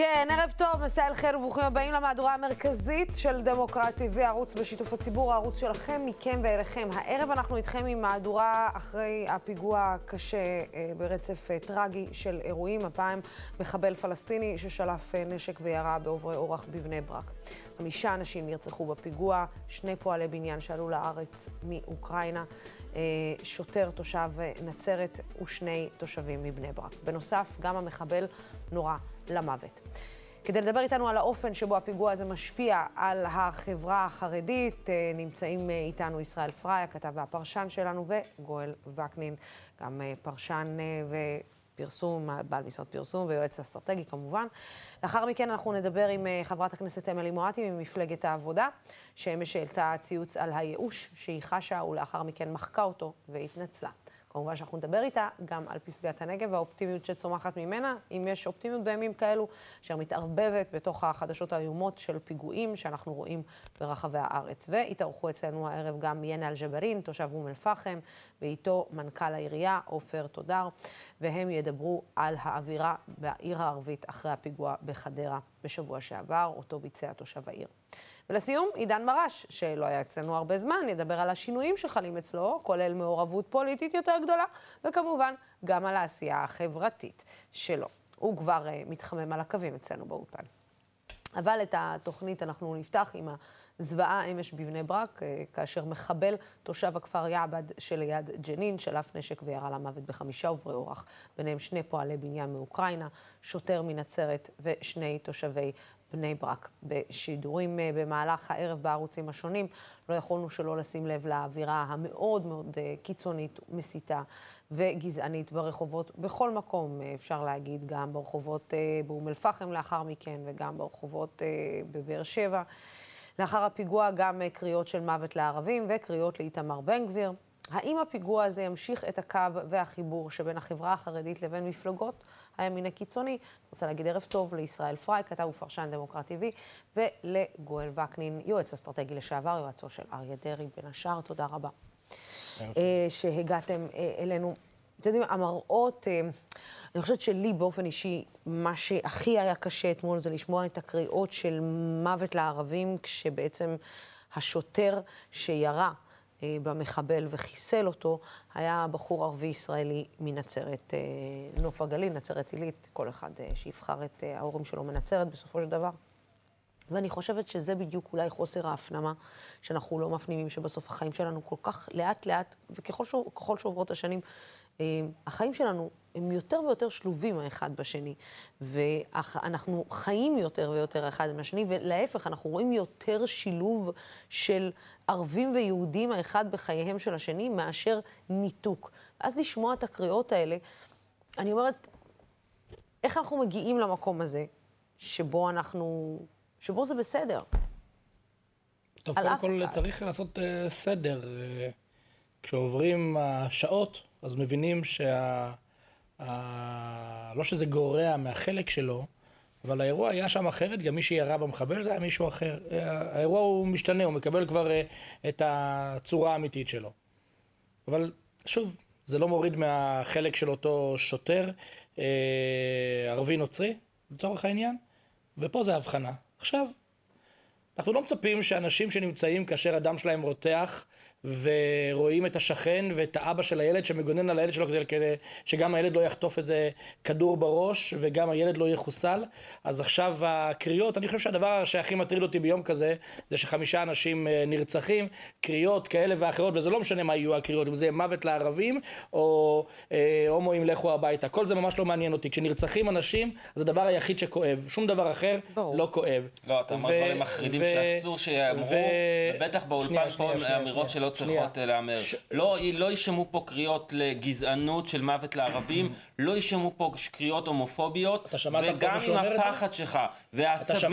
כן, ערב טוב, מסע אל חיר וברוכים הבאים למהדורה המרכזית של דמוקרט TV, ערוץ בשיתוף הציבור, הערוץ שלכם, מכם ואליכם. הערב אנחנו איתכם עם מהדורה אחרי הפיגוע הקשה אה, ברצף אה, טרגי של אירועים, הפעם מחבל פלסטיני ששלף אה, נשק וירה בעוברי אורח בבני ברק. חמישה אנשים נרצחו בפיגוע, שני פועלי בניין שעלו לארץ מאוקראינה, שוטר תושב נצרת ושני תושבים מבני ברק. בנוסף, גם המחבל נורה למוות. כדי לדבר איתנו על האופן שבו הפיגוע הזה משפיע על החברה החרדית, אה, נמצאים אה, איתנו ישראל פריי, הכתב והפרשן שלנו, וגואל וקנין, גם אה, פרשן ופרסום, בעל משרד פרסום ויועץ אסטרטגי כמובן. לאחר מכן אנחנו נדבר עם חברת הכנסת אמילי מואטי ממפלגת העבודה, שאמש העלתה ציוץ על הייאוש שהיא חשה, ולאחר מכן מחקה אותו והתנצלה. כמובן שאנחנו נדבר איתה גם על פסגת הנגב והאופטימיות שצומחת ממנה, אם יש אופטימיות בימים כאלו, אשר מתערבבת בתוך החדשות האיומות של פיגועים שאנחנו רואים ברחבי הארץ. והתארחו אצלנו הערב גם ינה אלג'בארין, תושב אום אל-פחם, ואיתו מנכ"ל העירייה, עופר תודר, והם ידברו על האווירה בעיר הערבית אחרי הפיגוע בחדרה בשבוע שעבר, אותו ביצע תושב העיר. ולסיום, עידן מרש, שלא היה אצלנו הרבה זמן, ידבר על השינויים שחלים אצלו, כולל מעורבות פוליטית יותר גדולה, וכמובן, גם על העשייה החברתית שלו. הוא כבר uh, מתחמם על הקווים אצלנו באולפן. אבל את התוכנית אנחנו נפתח עם הזוועה אמש בבני ברק, אה, כאשר מחבל, תושב הכפר יעבד שליד ג'נין, שלף נשק וירה למוות בחמישה עוברי אורח, ביניהם שני פועלי בניין מאוקראינה, שוטר מנצרת ושני תושבי בני ברק. בשידורים אה, במהלך הערב בערוצים השונים, לא יכולנו שלא לשים לב לאווירה המאוד מאוד אה, קיצונית, מסיתה וגזענית ברחובות, בכל מקום, אה, אפשר להגיד, גם ברחובות באום אל-פחם לאחר מכן וגם ברחובות בבאר שבע. לאחר הפיגוע גם קריאות של מוות לערבים וקריאות לאיתמר בן גביר. האם הפיגוע הזה ימשיך את הקו והחיבור שבין החברה החרדית לבין מפלגות הימין הקיצוני? רוצה להגיד ערב טוב לישראל פריי, כתב ופרשן דמוקרט TV, ולגואל וקנין, יועץ אסטרטגי לשעבר, יועצו של אריה דרעי, בין השאר, תודה רבה. אה, שהגעתם אה, אלינו. אתם יודעים, המראות, אה, אני חושבת שלי באופן אישי, מה שהכי היה קשה אתמול זה לשמוע את הקריאות של מוות לערבים, כשבעצם השוטר שירה, במחבל וחיסל אותו, היה בחור ערבי ישראלי מנצרת, אה, נוף הגליל, נצרת עילית, כל אחד אה, שיבחר את ההורים שלו מנצרת בסופו של דבר. ואני חושבת שזה בדיוק אולי חוסר ההפנמה, שאנחנו לא מפנימים שבסוף החיים שלנו כל כך לאט לאט, וככל שעוברות השנים, החיים שלנו הם יותר ויותר שלובים האחד בשני, ואנחנו חיים יותר ויותר האחד עם השני, ולהפך, אנחנו רואים יותר שילוב של ערבים ויהודים האחד בחייהם של השני, מאשר ניתוק. אז לשמוע את הקריאות האלה, אני אומרת, איך אנחנו מגיעים למקום הזה, שבו אנחנו, שבו זה בסדר? טוב, קודם כל צריך לעשות uh, סדר. Uh, כשעוברים השעות, אז מבינים שה... ה... לא שזה גורע מהחלק שלו, אבל האירוע היה שם אחרת, גם מי שירה במחבל זה היה מישהו אחר. האירוע הוא משתנה, הוא מקבל כבר אה, את הצורה האמיתית שלו. אבל שוב, זה לא מוריד מהחלק של אותו שוטר, אה, ערבי נוצרי, לצורך העניין, ופה זה הבחנה. עכשיו, אנחנו לא מצפים שאנשים שנמצאים כאשר הדם שלהם רותח ורואים את השכן ואת האבא של הילד שמגונן על הילד שלו כדי, כדי שגם הילד לא יחטוף איזה כדור בראש וגם הילד לא יחוסל. אז עכשיו הקריאות, אני חושב שהדבר שהכי מטריד אותי ביום כזה זה שחמישה אנשים אה, נרצחים, קריאות כאלה ואחרות, וזה לא משנה מה יהיו הקריאות, אם זה יהיה מוות לערבים או אה, הומואים לכו הביתה, כל זה ממש לא מעניין אותי. כשנרצחים אנשים, זה הדבר היחיד שכואב, שום דבר אחר בוא. לא כואב. לא, אתה אומר דברים מחרידים שאסור שיאמרו, ובטח באולפן פה אמירות שלא צריכות להיאמר. לא, לא יישמעו פה קריאות לגזענות של מוות לערבים, לא יישמעו פה קריאות הומופוביות, וגם עם הפחד שלך, והעצבים,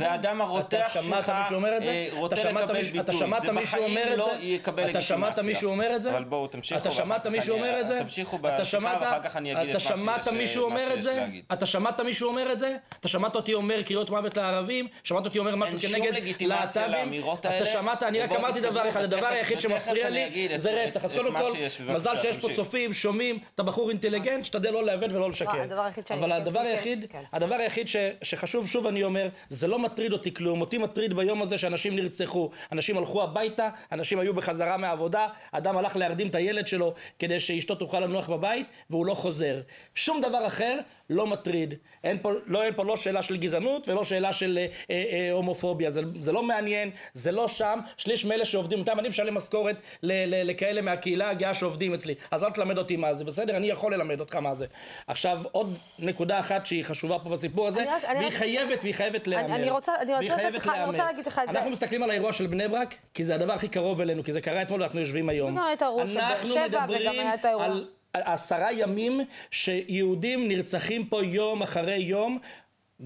והאדם הרותח שלך אה, רוצה לקבל ביטוי. זה בחיים לא יקבל לגיטימציה. אתה שמעת מישהו אומר את זה? אבל בואו, תמשיכו. אתה שמעת מישהו אומר את זה? תמשיכו בשיחה, ואחר כך אני אגיד את מה שיש להגיד. אתה שמעת מישהו אומר את זה? אתה שמעת אותי אומר קריאות מוות לערבים? שמעת אותי אומר משהו כנגד להצ"בים? אין שום לגיטימציה לאמירות האלה. אתה שמעת, אני רק אמרתי דבר אחד, הדבר היחיד שמפריע לי זה רצח. אז קודם כל, מזל שיש פה צופים, שומעים, אתה בחור אינטליגנט, שתדל לא לעוות ולא לשקר. אבל הדבר היחיד, כן. הדבר היחיד שחשוב, שוב אני אומר, זה לא מטריד אותי כלום. אותי מטריד ביום הזה שאנשים נרצחו. אנשים הלכו הביתה, אנשים היו בחזרה מהעבודה, אדם הלך להרדים את הילד שלו כדי שאשתו תוכל לנוח בבית, והוא לא חוזר. שום דבר אחר לא מטריד. אין פה, לא, אין פה לא שאלה של גזענות ולא שאלה של אה, אה, אה, הומופוביה. זה, זה לא מעניין, זה לא שם. שליש מאלה שעובדים, איתם אני משלם משכורת לכאלה מהקהילה הגאה שעובדים אצלי. אז אל תלמד אותי מה זה, בסדר? אני יכול ללמד אותך מה זה. עכשיו, עוד נקודה אחת שהיא חשובה פה בסיפור הזה, רק, והיא רק... חייבת, והיא חייבת להיאמר. אני רוצה, אני רוצה, לך, אני רוצה להגיד לך את זה. אנחנו מסתכלים על האירוע של בני ברק, כי זה הדבר הכי קרוב אלינו, כי זה קרה אתמול ואנחנו יושבים היום. וגם את האירוע של באר שבע וגם היה את האירוע. עשרה ימים שיהודים נרצחים פה יום אחרי יום,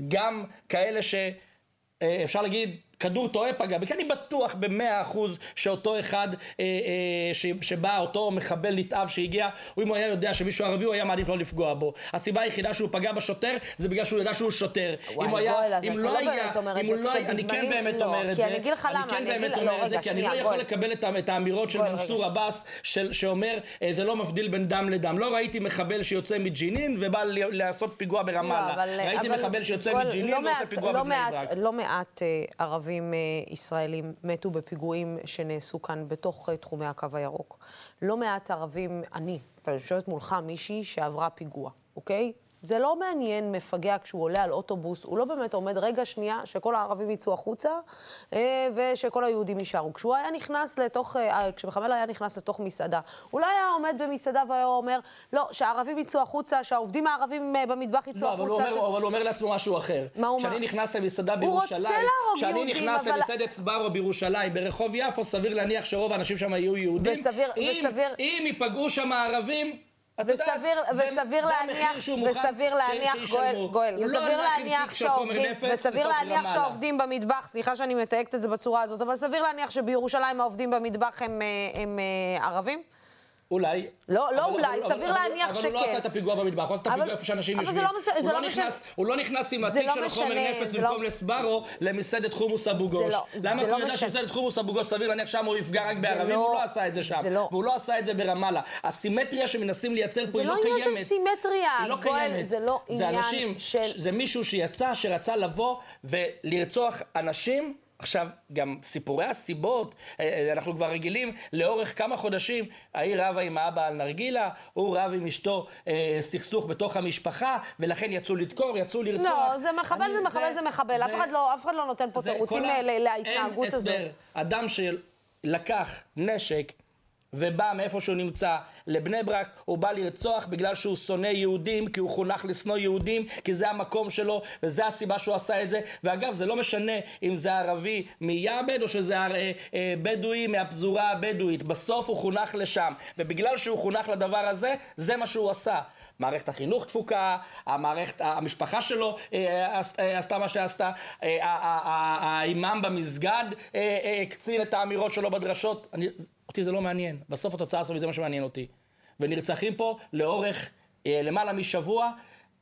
גם כאלה שאפשר להגיד כדור טועה פגע בי, כי אני בטוח במאה אחוז שאותו אחד אה, אה, ש, שבא, אותו מחבל נתעב שהגיע, הוא אם הוא היה יודע שמישהו ערבי הוא היה מעדיף לא לפגוע בו. הסיבה היחידה שהוא פגע בשוטר זה בגלל שהוא ידע שהוא שוטר. וואי, אם הוא היה, אם לא, לא היה, אם הוא לא היה, אני כן באמת לא, אומר את זה, אני כן באמת אומר את זה, כי אני לא יכול לקבל את האמירות של מנסור עבאס, שאומר אה, זה לא מבדיל בין דם לדם. לא ראיתי מחבל שיוצא מג'נין ובא לעשות פיגוע ברמאללה. ראיתי מחבל שיוצא מג'נין ועושה פיגוע בבני ברק. לא מעט ערבים ערבים אה, ישראלים מתו בפיגועים שנעשו כאן בתוך אה, תחומי הקו הירוק. לא מעט ערבים, אני, אתה יושבת מולך מישהי שעברה פיגוע, אוקיי? זה לא מעניין מפגע כשהוא עולה על אוטובוס, הוא לא באמת עומד רגע שנייה שכל הערבים יצאו החוצה אה, ושכל היהודים יישארו. כשהוא היה נכנס לתוך, אה, כשמחבל היה נכנס לתוך מסעדה, הוא לא היה עומד במסעדה והיה אומר, לא, שהערבים יצאו החוצה, שהעובדים הערבים אה, במטבח יצאו לא, החוצה. אבל הוא, אומר, ש... אבל הוא אומר לעצמו משהו אחר. מה הוא אומר? כשאני נכנס למסעדה בירושלים, כשאני נכנס למסעדת סברו בירושלים, ברחוב יפו, סביר להניח שרוב האנשים שם יהיו יהודים. וסביר, אם, וסביר... אם ייפגעו שם ערבים, וסביר, וסביר להניח, וסביר להניח, גואל, גואל, לא וסביר להניח שהעובדים, וסביר להניח שהעובדים במטבח, סליחה שאני מתייגת את זה בצורה הזאת, אבל סביר להניח שבירושלים העובדים במטבח הם, אה, הם, הם אה, ערבים? אולי. לא, לא אולי, סביר להניח שכן. אבל הוא לא עשה את הפיגוע במטבח, הוא עשה את הפיגוע איפה שאנשים יושבים. אבל זה לא משנה. הוא לא נכנס עם התיק של החומר נפץ במקום לסברו למסעדת חומוס אבו גוש. למה אתה יודע שמסעדת חומוס אבו גוש סביר להניח שם הוא יפגע רק בערבים? הוא לא עשה את זה שם. והוא לא עשה את זה ברמאללה. הסימטריה שמנסים לייצר פה היא לא קיימת. זה לא עניין של סימטריה. היא לא קיימת. זה לא עניין של... זה מישהו שיצא, שרצה לבוא ולרצוח אנשים. עכשיו, גם סיפורי הסיבות, אה, אה, אנחנו כבר רגילים לאורך כמה חודשים, ההיא רבה עם האבא על נרגילה, הוא רב עם אשתו אה, סכסוך בתוך המשפחה, ולכן יצאו לדקור, יצאו לרצוח. לא, זה מחבל, אני, זה מחבל, זה, זה מחבל, זה, אף, אחד לא, אף אחד לא נותן פה תירוצים להתנהגות הזו. אין הסבר. אדם שלקח נשק, ובא מאיפה שהוא נמצא לבני ברק, הוא בא לרצוח בגלל שהוא שונא יהודים, כי הוא חונך לשנוא יהודים, כי זה המקום שלו, וזה הסיבה שהוא עשה את זה. ואגב, זה לא משנה אם זה ערבי מיעבד או שזה אה, אה, בדואי מהפזורה הבדואית. בסוף הוא חונך לשם, ובגלל שהוא חונך לדבר הזה, זה מה שהוא עשה. מערכת החינוך תפוקה, המערכת, המשפחה שלו אה, עשתה מה שעשתה, האימאם במסגד הקצין את האמירות שלו בדרשות. אותי זה לא מעניין. בסוף התוצאה הסופית זה מה שמעניין אותי. ונרצחים פה לאורך אה, למעלה משבוע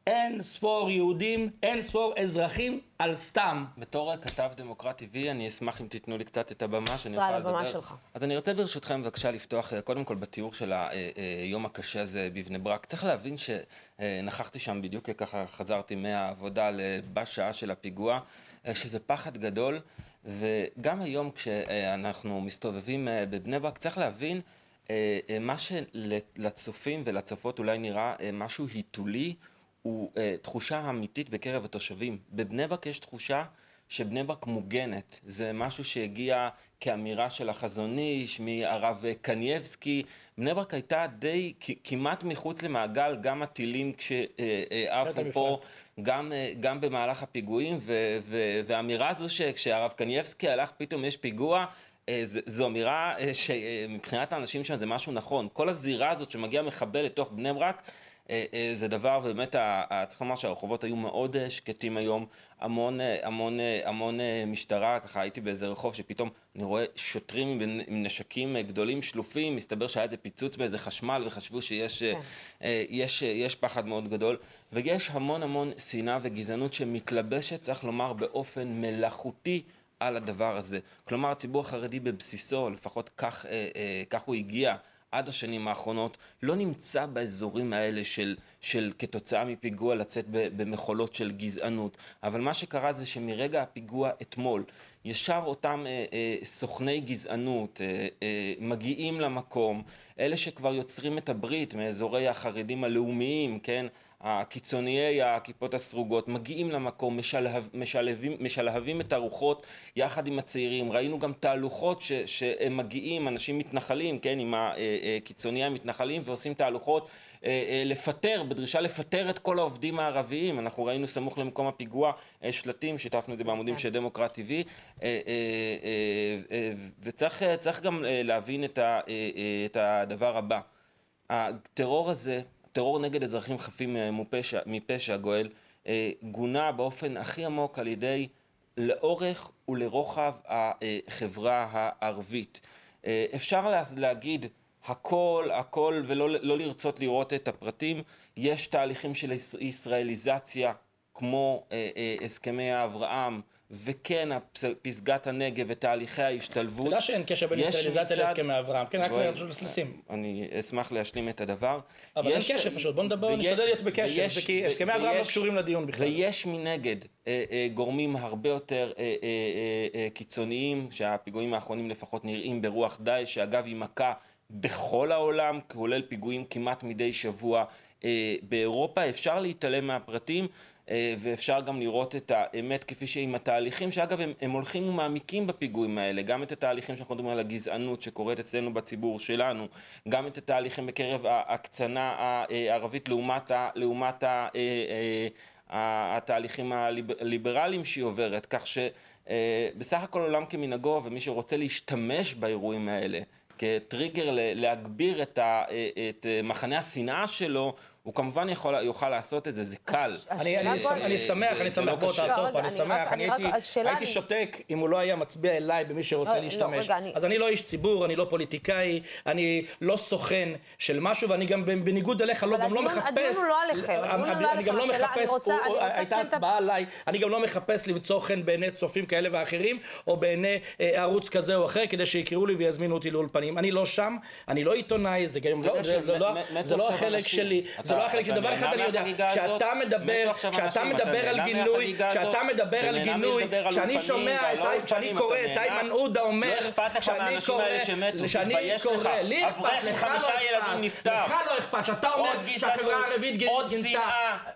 אין ספור יהודים, אין ספור אזרחים על סתם. בתור כתב דמוקרט טבעי, אני אשמח אם תיתנו לי קצת את הבמה, שאני אוכל לדבר. ישראל, הבמה שלך. אז אני רוצה ברשותכם בבקשה לפתוח, אה, קודם כל בתיאור של היום אה, הקשה הזה בבני ברק. צריך להבין שנכחתי שם בדיוק ככה חזרתי מהעבודה בשעה של הפיגוע, שזה פחד גדול. וגם היום כשאנחנו מסתובבים אה, בבני ברק, צריך להבין אה, אה, מה שלצופים ולצופות אולי נראה משהו היתולי, הוא תחושה אמיתית בקרב התושבים. בבני ברק יש תחושה שבני ברק מוגנת. זה משהו שהגיע כאמירה של החזון איש, מהרב קנייבסקי. בני ברק הייתה די כמעט מחוץ למעגל, גם הטילים כשעפו פה, גם, גם במהלך הפיגועים, והאמירה הזו שכשהרב קנייבסקי הלך פתאום יש פיגוע, אה, זו אמירה אה, שמבחינת האנשים שם זה משהו נכון. כל הזירה הזאת שמגיע מחבל לתוך בני ברק, אה, אה, זה דבר, ובאמת צריך לומר שהרחובות היו מאוד אה, שקטים היום, המון, המון, המון משטרה, ככה הייתי באיזה רחוב שפתאום אני רואה שוטרים עם נשקים גדולים שלופים, מסתבר שהיה איזה פיצוץ באיזה חשמל וחשבו שיש כן. יש, יש פחד מאוד גדול, ויש המון המון שנאה וגזענות שמתלבשת, צריך לומר, באופן מלאכותי על הדבר הזה. כלומר, הציבור החרדי בבסיסו, לפחות כך, אה, אה, כך הוא הגיע עד השנים האחרונות, לא נמצא באזורים האלה של, של כתוצאה מפיגוע לצאת במחולות של גזענות. אבל מה שקרה זה שמרגע הפיגוע אתמול, ישר אותם אה, אה, סוכני גזענות אה, אה, מגיעים למקום, אלה שכבר יוצרים את הברית מאזורי החרדים הלאומיים, כן? הקיצוניי הכיפות הסרוגות מגיעים למקום, משלהב, משלהבים, משלהבים את הרוחות יחד עם הצעירים. ראינו גם תהלוכות ש, שהם מגיעים, אנשים מתנחלים, כן, עם הקיצוניי אה, אה, המתנחלים, ועושים תהלוכות אה, לפטר, בדרישה לפטר את כל העובדים הערביים. אנחנו ראינו סמוך למקום הפיגוע שלטים, שיתפנו את זה בעמודים. של דמוקרט TV, וצריך גם להבין את הדבר הבא. הטרור הזה טרור נגד אזרחים חפים מפשע, מפשע גואל, אה, גונה באופן הכי עמוק על ידי לאורך ולרוחב החברה הערבית. אה, אפשר להגיד הכל, הכל, ולא לא לרצות לראות את הפרטים. יש תהליכים של ישראליזציה, כמו אה, הסכמי אברהם, וכן פסגת הנגב ותהליכי ההשתלבות. אתה יודע שאין קשר בין ישראליזציה להסכמי אברהם, כן, רק פשוט לסלסים. אני אשמח להשלים את הדבר. אבל אין קשר פשוט, בוא נדבר, נשתדל להיות בקשר, כי הסכמי אברהם לא קשורים לדיון בכלל. ויש מנגד אה, אה, גורמים הרבה יותר אה, קיצוניים, שהפיגועים האחרונים לפחות נראים ברוח דאעש, שאגב היא מכה בכל העולם, כולל פיגועים כמעט מדי שבוע באירופה. אפשר להתעלם מהפרטים. אה, ואפשר גם לראות את האמת כפי שהיא עם התהליכים, שאגב הם, הם הולכים ומעמיקים בפיגועים האלה, גם את התהליכים שאנחנו מדברים על הגזענות שקורית אצלנו בציבור שלנו, גם את התהליכים בקרב ההקצנה הערבית לעומת, לעומת ה, אה, אה, התהליכים הליברליים שהיא עוברת, כך שבסך הכל עולם כמנהגו ומי שרוצה להשתמש באירועים האלה כטריגר להגביר את, ה, את מחנה השנאה שלו, הוא כמובן יכול, יוכל לעשות את זה, זה קל. אני, אני, אני שמח, אני שמח, בוא תעצור פה, אני שמח, אני הייתי שותק אם הוא לא היה מצביע אליי במי שרוצה לא, לא, להשתמש. אז אני לא איש ציבור, אני לא פוליטיקאי, אני לא סוכן של משהו, ואני גם בניגוד אליך לא, גם לא מחפש... הדיון הוא לא עליכם, הדיון הוא לא עליכם, אני גם לא מחפש, הייתה הצבעה עליי, אני גם לא מחפש למצוא חן בעיני צופים כאלה ואחרים, או בעיני אה, ערוץ כזה או אחר, כדי שיקראו לי ויזמינו אותי לאולפנים. אני לא שם, אני לא עיתונאי, זה לא החלק שלי. זה לא החלק, דבר אחד אני יודע, כשאתה מדבר, כשאתה מדבר על גינוי, כשאתה מדבר על גינוי, כשאני שומע, כשאני קורא את איימן עודה אומר, לא אכפת לך מהאנשים האלה שמתו, תתבייש לך, ילדים נפטר, לך לא אכפת, שאתה אומר שהחברה הערבית גינתה,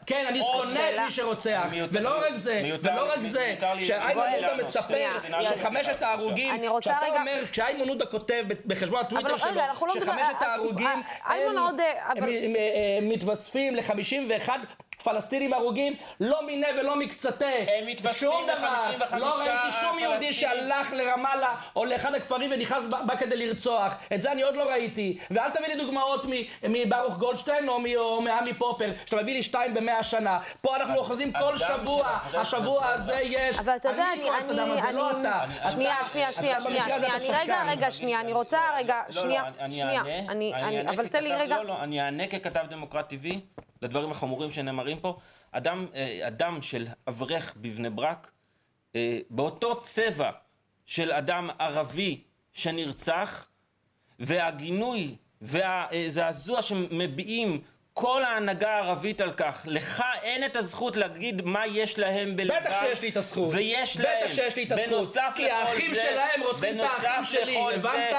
כן, אני שונא את מי שרוצח, ולא רק זה, ולא רק זה, כשאיימן עודה מספר שחמשת ההרוגים, שאתה אומר, כשאיימן עודה כותב בחשבון הטוויטר שלו, שחמשת ההרוגים, איימן עודה, מתווספים ל-51 פלסטינים הרוגים, לא מיני ולא מקצתה. הם מתווספים ל-55 לא ראיתי שום יהודי שהלך לרמאללה או לאחד הכפרים ונכנס בא כדי לרצוח. את זה אני עוד לא ראיתי. ואל תביא לי דוגמאות מברוך גולדשטיין או מעמי פופר, שאתה מביא לי שתיים במאה שנה. פה אנחנו אוחזים כל שבוע, השבוע הזה יש. אבל אתה יודע, אני... אני... לא שנייה, שנייה, שנייה, שנייה, שנייה. אני רגע, רגע, שנייה. אני רוצה רגע, שנייה, שנייה. אבל תן לי רגע. לא, לא, אני אענה ככתב דמוקרט TV. לדברים החמורים שנאמרים פה. אדם, אה, אדם של אברך בבני ברק, אה, באותו צבע של אדם ערבי שנרצח, והגינוי והזעזוע שמביעים כל ההנהגה הערבית על כך. לך אין את הזכות להגיד מה יש להם בלבד. בטח שיש לי את הזכות. ויש בטח להם. בטח שיש לי את הזכות. בנוסף כי האחים שלהם רוצחים את האחים שלי, הבנת?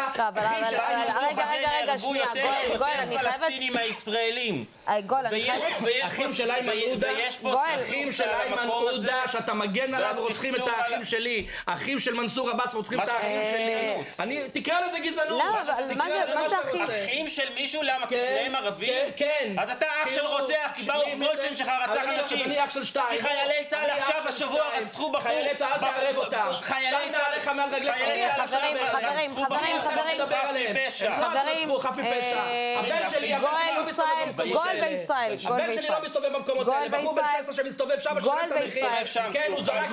שלהם רגע, שנייה, גואל, גואל, אני חייבת... הפלסטינים הישראלים. גואל, אני חייבת... אחים של איימן עודה, אחים של איימן עודה, שאתה מגן עליו, רוצחים את האחים שלי. אחים של מנסור עבאס רוצחים את האחים שלי. תקרא לזה גזענות. למה? מה זה אחים? אחים של מישהו? למה? כי שניהם ערבים? כן. אז אתה אח של רוצח, כי ברוך גולדשטיין שלך רצח אנשים. אני אח של שתיים. כי חיילי צה"ל עכשיו, השבוע, רצחו בחור. חיילי צה"ל תערב אותם. חיילי צה"ל, חיילי צה"ל חברים, חברים, חברים, חברים. חברים, הבן שלי גול בישראל, גול הבן שלי לא מסתובב במקומות האלה. בחור בן 16 שמסתובב שם גול בישראל. כן, הוא זרק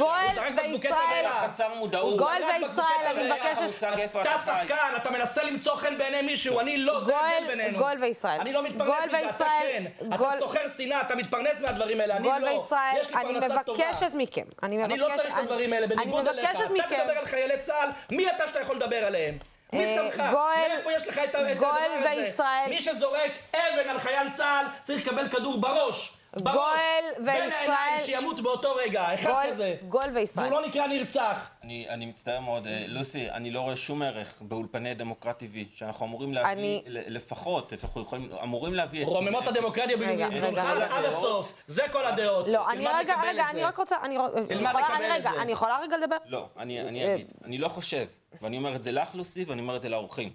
מודעות. גול בישראל, אני מבקשת. אתה שחקן, אתה מנסה למצוא חן בעיני מישהו, אני לא, זה ההבדל בינינו. גול בישראל. אני לא מתפרנס מזה, אתה כן. אתה סוחר שנאה, אתה מתפרנס מהדברים האלה, אני לא. גול בישראל, אני מבקשת מכם. מכם, אני מבקשת... אני לא צריך את הדברים האלה, בניגוד אליך. אתה מדבר על חיילי צה"ל, מי אתה שאתה יכול לדבר עליהם? מי אה, שמך? מאיפה יש לך את הדבר הזה? מי שזורק אבן על חייל צה"ל צריך לקבל כדור בראש. גואל וישראל... בין העיניים, שימות באותו רגע, אחד גואל, כזה. גואל וישראל. והוא לא נקרא נרצח. אני, אני מצטער מאוד. אה, לוסי, אני לא רואה שום ערך באולפני דמוקרט TV, שאנחנו אמורים להביא, אני... לפחות, אנחנו יכולים, אמורים להביא... רוממות הדמוקרטיה במיוחד עד הסוף. זה כל הדעות. לא, אני רגע, רגע, אני רק רוצה... אני רגע, אני יכולה רגע לדבר? לא, אני אגיד. אני לא חושב, ואני אומר את זה לך, לוסי, ואני אומר את זה לאורחים.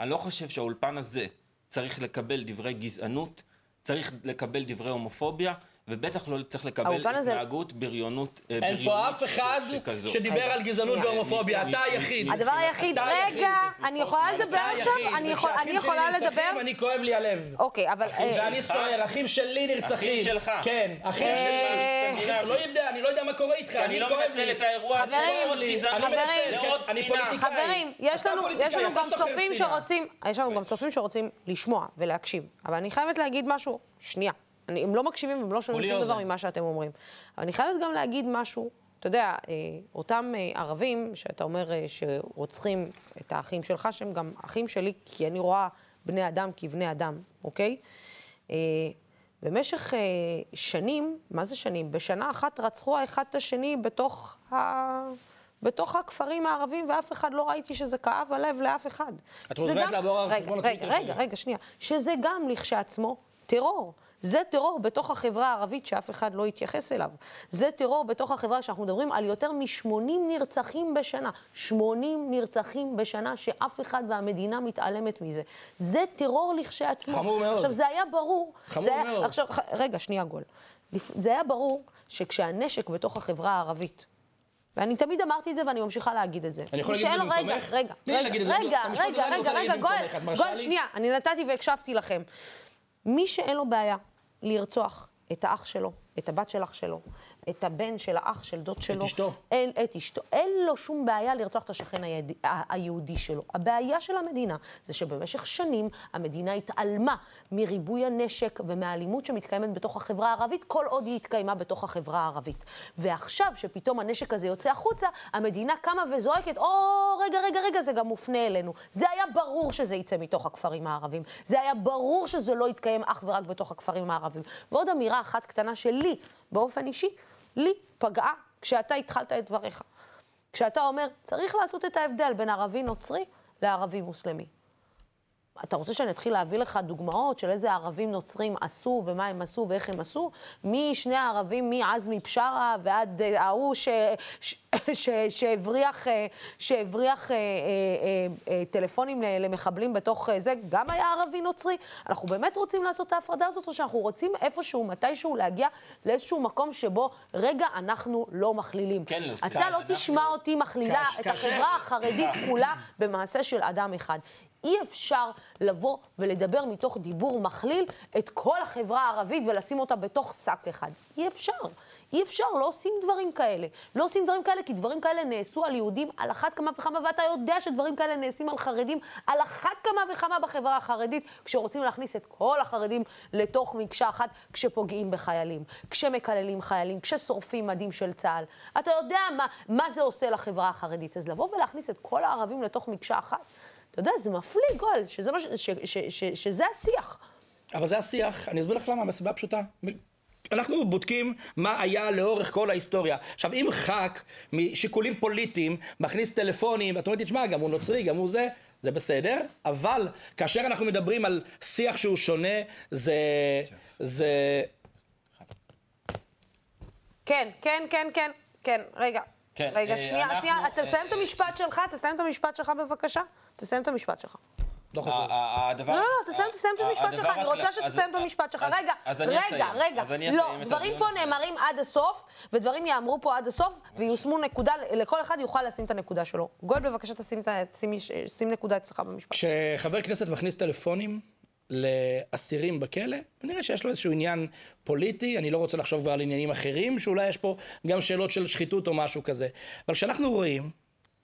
אני לא חושב שהאולפן הזה צריך לקבל דברי גזענות. צריך לקבל דברי הומופוביה, ובטח לא צריך לקבל התנהגות בריונות אה, אין פה אף אחד שדיבר על גזענות והומופוביה, אתה היחיד. הדבר היחיד, רגע, אני יכולה לדבר עכשיו? אני יכולה לדבר? אני כואב לי הלב. אוקיי, אבל... ואני סוער, אחים שלי נרצחים. אחים שלך. כן, אחים שלי. לא יודע, אני לא יודע מה קורה איתך, אני לא מנצל את האירוע הזה לעוד שנאה. חברים, יש לנו גם צופים שרוצים, יש לנו גם צופים שרוצים לשמוע ולהקשיב, אבל אני חייבת להגיד משהו, שנייה. אני, הם לא מקשיבים, הם לא שומעים שום דבר ממה שאתם אומרים. אבל אני חייבת גם להגיד משהו. אתה יודע, אה, אותם אה, ערבים, שאתה אומר אה, שרוצחים את האחים שלך, שהם גם אחים שלי, כי אני רואה בני אדם כבני אדם, אוקיי? במשך שנים, מה זה שנים? בשנה אחת רצחו האחד את השני בתוך, ה... בתוך הכפרים הערבים, ואף אחד לא ראיתי שזה כאב הלב לאף אחד. את מוזמנת לעבור על חשבון הטוויטר שלי. רגע, רגע, שנייה. שזה גם לכשעצמו טרור. זה טרור בתוך החברה הערבית שאף אחד לא יתייחס אליו. זה טרור בתוך החברה שאנחנו מדברים על יותר מ-80 נרצחים בשנה. 80 נרצחים בשנה שאף אחד והמדינה מתעלמת מזה. זה טרור לכשעצמו. חמור מאוד. עכשיו, זה היה ברור. חמור היה, מאוד. עכשיו, רגע, שנייה גול. זה היה ברור שכשהנשק בתוך החברה הערבית, ואני תמיד אמרתי את זה ואני ממשיכה להגיד את זה. אני יכול להגיד את זה במקומך? רגע, רגע, רגע, רגע, רגע, רגע, רגע, גול, גול, שנייה, אני נתתי והקשבתי לכם. מי שאין לו בעיה לרצוח את האח שלו, את הבת של אח שלו, את הבן של האח של דוד שלו. את אשתו. אין, את אשתו. אין לו שום בעיה לרצוח את השכן היד... היהודי שלו. הבעיה של המדינה זה שבמשך שנים המדינה התעלמה מריבוי הנשק ומהאלימות שמתקיימת בתוך החברה הערבית, כל עוד היא התקיימה בתוך החברה הערבית. ועכשיו, שפתאום הנשק הזה יוצא החוצה, המדינה קמה וזועקת, או, רגע, רגע, רגע, זה גם מופנה אלינו. זה היה ברור שזה יצא מתוך הכפרים הערבים. זה היה ברור שזה לא יתקיים אך ורק בתוך הכפרים הערבים. ועוד אמירה אחת קטנה שלי, באופן אישי, לי פגעה כשאתה התחלת את דבריך. כשאתה אומר, צריך לעשות את ההבדל בין ערבי נוצרי לערבי מוסלמי. אתה רוצה שאני אתחיל להביא לך דוגמאות של איזה ערבים נוצרים עשו ומה הם עשו ואיך הם עשו? משני הערבים, מעזמי בשארה ועד אה, ההוא שהבריח, אה, שהבריח אה, טלפונים למחבלים בתוך זה, גם היה ערבי נוצרי? אנחנו באמת רוצים לעשות את ההפרדה הזאת, או שאנחנו רוצים איפשהו, מתישהו, להגיע לאיזשהו מקום שבו, רגע, אנחנו לא מכלילים. כן, לוסי. אתה לא תשמע אותי מכלילה את החברה החרדית כולה במעשה של אדם אחד. אי אפשר לבוא ולדבר מתוך דיבור מכליל את כל החברה הערבית ולשים אותה בתוך שק אחד. אי אפשר. אי אפשר, לא עושים דברים כאלה. לא עושים דברים כאלה כי דברים כאלה נעשו על יהודים על אחת כמה וכמה, ואתה יודע שדברים כאלה נעשים על חרדים על אחת כמה וכמה בחברה החרדית, כשרוצים להכניס את כל החרדים לתוך מקשה אחת, כשפוגעים בחיילים, כשמקללים חיילים, כששורפים מדים של צה"ל. אתה יודע מה, מה זה עושה לחברה החרדית. אז לבוא ולהכניס את כל הערבים לתוך מקשה אחת, אתה יודע, זה מפליא, גול, שזה, מה ש, ש, ש, ש, שזה השיח. אבל זה השיח, אני אסביר לך למה, מסיבה פשוטה. אנחנו בודקים מה היה לאורך כל ההיסטוריה. עכשיו, אם ח"כ משיקולים פוליטיים מכניס טלפונים, ואת אומרת, תשמע, גם הוא נוצרי, גם הוא זה, זה בסדר, אבל כאשר אנחנו מדברים על שיח שהוא שונה, זה... זה... כן, כן, כן, כן, כן, רגע. כן, רגע, אה, שנייה, אנחנו, שנייה, תסיים את המשפט שלך, תסיים את המשפט שלך בבקשה. תסיים את המשפט שלך. לא חשוב. הדבר... לא, לא, תסיים, תסיים את המשפט שלך, אני רוצה שתסיים את המשפט שלך. רגע, רגע, רגע. לא, דברים פה נאמרים עד הסוף, ודברים יאמרו פה עד הסוף, ויושמו נקודה, לכל אחד יוכל לשים את הנקודה שלו. גואל, בבקשה תשים נקודה אצלך במשפט. כשחבר כנסת מכניס טלפונים לאסירים בכלא, ונראה שיש לו איזשהו עניין פוליטי, אני לא רוצה לחשוב כבר על עניינים אחרים, שאולי יש פה גם שאלות של שחיתות או משהו כזה. אבל כשאנחנו רואים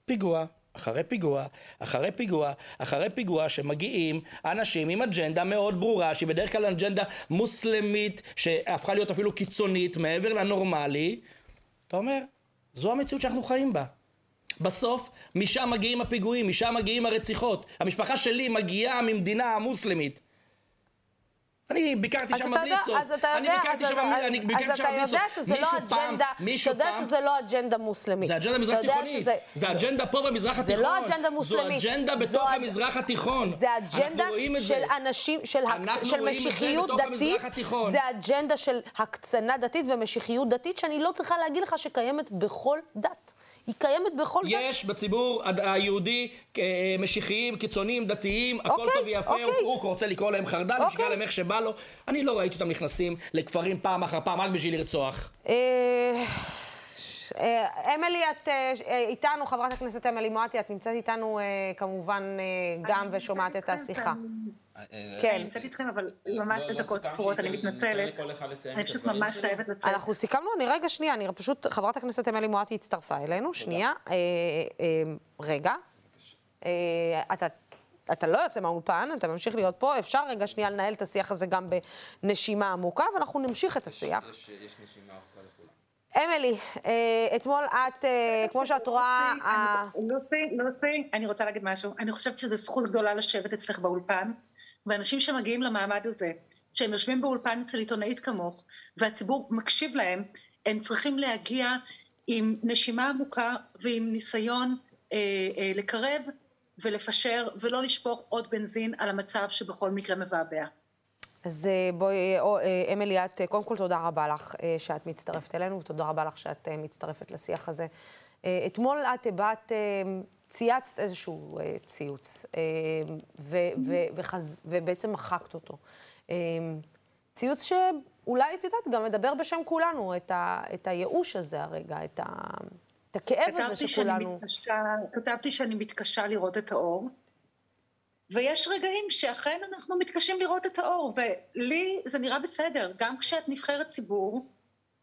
פיגוע, אחרי פיגוע, אחרי פיגוע, אחרי פיגוע, שמגיעים אנשים עם אג'נדה מאוד ברורה, שהיא בדרך כלל אג'נדה מוסלמית, שהפכה להיות אפילו קיצונית, מעבר לנורמלי, אתה אומר, זו המציאות שאנחנו חיים בה. בסוף, משם מגיעים הפיגועים, משם מגיעים הרציחות. המשפחה שלי מגיעה ממדינה מוסלמית. אני ביקרתי שם בלי סוף. אז אתה יודע. אז אתה יודע שזה לא אג'נדה, אתה יודע שזה לא אג'נדה מוסלמית. זה אג'נדה מזרח תיכונית. זה אג'נדה פה במזרח התיכון. זה לא אג'נדה מוסלמית. זו אג'נדה בתוך המזרח התיכון. זה אג'נדה של אנשים, של משיחיות דתית. זה אג'נדה של הקצנה דתית ומשיחיות דתית, שאני לא צריכה להגיד לך שקיימת בכל דת. היא קיימת בכל דת. יש בציבור היהודי אה, משיחיים, קיצוניים, דתיים, הכל אוקיי, טוב ויפה, אוקיי. הוא רוצה לקרוא להם חרד"ל, אוקיי. שיקרא להם איך שבא לו. אני לא ראיתי אותם נכנסים לכפרים פעם אחר פעם רק בשביל לרצוח. אה, אה, אמילי, את איתנו, חברת הכנסת אמילי מואטי, את נמצאת איתנו כמובן גם ושומעת את השיחה. כן. אני נמצאת איתכם, אבל ממש לא, לא דקות ספורות, אני מתנצלת. אני פשוט ממש חייבת לצאת. אנחנו סיכמנו, אני רגע שנייה, אני פשוט, חברת הכנסת אמילי מואטי הצטרפה אלינו, שנייה. אה, אה, רגע. אה, אתה לא יוצא מהאולפן, אתה ממשיך להיות פה, אפשר רגע שנייה לנהל את השיח הזה גם בנשימה עמוקה, ואנחנו נמשיך את השיח. יש נשימה עמוקה אמילי, אתמול את, כמו שאת רואה... לוסי, לוסי, אני רוצה להגיד משהו. אני חושבת שזו זכות גדולה לשבת אצלך באולפן. ואנשים שמגיעים למעמד הזה, שהם יושבים באולפן אצל עיתונאית כמוך, והציבור מקשיב להם, הם צריכים להגיע עם נשימה עמוקה ועם ניסיון אה, אה, לקרב ולפשר ולא לשפוך עוד בנזין על המצב שבכל מקרה מבעבע. אז אה, בואי, אה, אמילי, את, קודם כל תודה רבה לך אה, שאת מצטרפת אלינו, ותודה רבה לך שאת מצטרפת לשיח הזה. אתמול את הבעת צייצת איזשהו אה, ציוץ, אה, ו, ו, וחז, ובעצם מחקת אותו. אה, ציוץ שאולי, את יודעת, גם מדבר בשם כולנו, את, ה, את הייאוש הזה הרגע, את, ה, את הכאב הזה שכולנו... מתקשה, כתבתי שאני מתקשה לראות את האור, ויש רגעים שאכן אנחנו מתקשים לראות את האור, ולי זה נראה בסדר, גם כשאת נבחרת ציבור,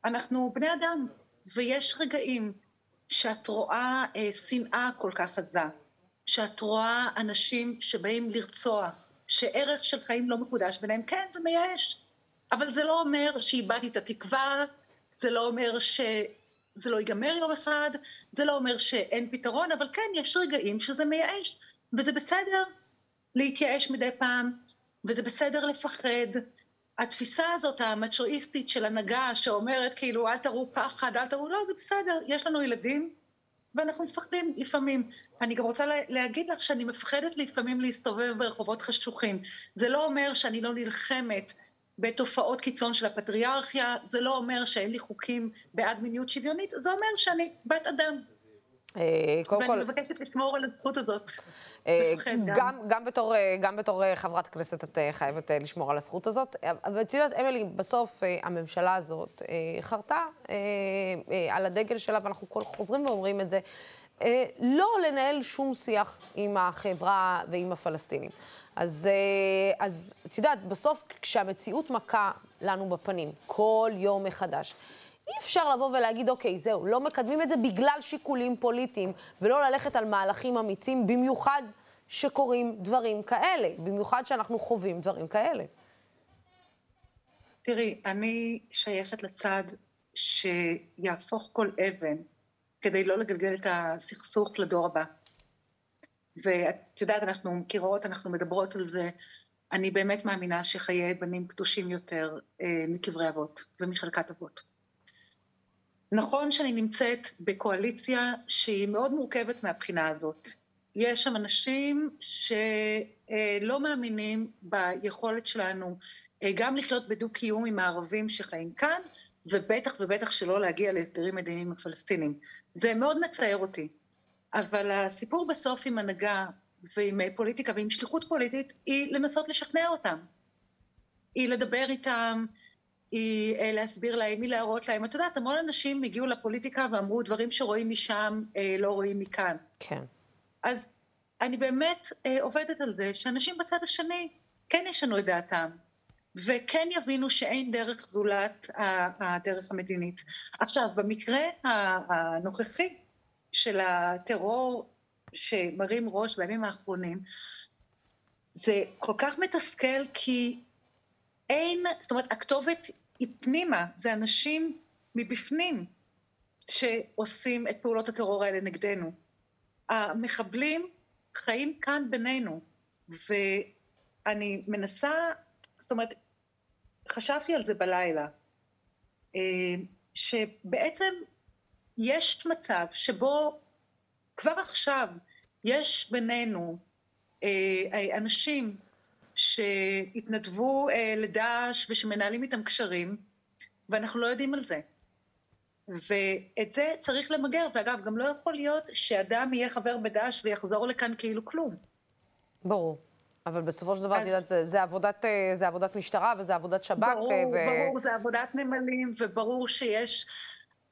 אנחנו בני אדם, ויש רגעים שאת רואה אה, שנאה כל כך עזה, שאת רואה אנשים שבאים לרצוח, שערך של חיים לא מקודש ביניהם, כן, זה מייאש. אבל זה לא אומר שאיבדתי את התקווה, זה לא אומר שזה לא ייגמר יום אחד, זה לא אומר שאין פתרון, אבל כן, יש רגעים שזה מייאש, וזה בסדר להתייאש מדי פעם, וזה בסדר לפחד, התפיסה הזאת המצ'ואיסטית של הנהגה שאומרת כאילו אל תראו פחד, אל תראו, לא, זה בסדר, יש לנו ילדים ואנחנו מפחדים לפעמים. אני גם רוצה להגיד לך שאני מפחדת לפעמים להסתובב ברחובות חשוכים. זה לא אומר שאני לא נלחמת בתופעות קיצון של הפטריארכיה, זה לא אומר שאין לי חוקים בעד מיניות שוויונית, זה אומר שאני בת אדם. אה, קודם כל... ואני מבקשת לשמור על הזכות הזאת. אה, גם, גם, בתור, אה, גם בתור חברת כנסת את חייבת לשמור על הזכות הזאת. אבל את יודעת, אמילי, בסוף הממשלה הזאת חרתה על הדגל שלה, ואנחנו כל חוזרים ואומרים את זה, לא לנהל שום שיח עם החברה ועם הפלסטינים. אז, אז את יודעת, בסוף כשהמציאות מכה לנו בפנים, כל יום מחדש, אי אפשר לבוא ולהגיד, אוקיי, זהו, לא מקדמים את זה בגלל שיקולים פוליטיים, ולא ללכת על מהלכים אמיצים, במיוחד שקורים דברים כאלה, במיוחד שאנחנו חווים דברים כאלה. תראי, אני שייכת לצד שיהפוך כל אבן כדי לא לגלגל את הסכסוך לדור הבא. ואת יודעת, אנחנו מכירות, אנחנו מדברות על זה. אני באמת מאמינה שחיי בנים קדושים יותר אה, מקברי אבות ומחלקת אבות. נכון שאני נמצאת בקואליציה שהיא מאוד מורכבת מהבחינה הזאת. יש שם אנשים שלא מאמינים ביכולת שלנו אה, גם לחיות בדו-קיום עם הערבים שחיים כאן, ובטח ובטח שלא להגיע להסדרים מדיניים עם הפלסטינים. זה מאוד מצער אותי. אבל הסיפור בסוף עם הנהגה ועם פוליטיקה ועם שליחות פוליטית היא לנסות לשכנע אותם. היא לדבר איתם, היא אה, להסביר להם, היא להראות להם. את יודעת, המון אנשים הגיעו לפוליטיקה ואמרו דברים שרואים משם, אה, לא רואים מכאן. כן. אז אני באמת אה, עובדת על זה שאנשים בצד השני כן ישנו את דעתם, וכן יבינו שאין דרך זולת הדרך המדינית. עכשיו, במקרה הנוכחי של הטרור שמרים ראש בימים האחרונים, זה כל כך מתסכל כי אין, זאת אומרת, הכתובת היא פנימה, זה אנשים מבפנים. שעושים את פעולות הטרור האלה נגדנו. המחבלים חיים כאן בינינו, ואני מנסה, זאת אומרת, חשבתי על זה בלילה, אה, שבעצם יש מצב שבו כבר עכשיו יש בינינו אה, אנשים שהתנדבו אה, לדאעש ושמנהלים איתם קשרים, ואנחנו לא יודעים על זה. ואת זה צריך למגר, ואגב, גם לא יכול להיות שאדם יהיה חבר בדאעש ויחזור לכאן כאילו כלום. ברור. אבל בסופו של דבר, את יודעת, זה עבודת, אה, זה עבודת משטרה וזה עבודת שב"כ. ברור, ו... ברור, זה עבודת נמלים, וברור שיש...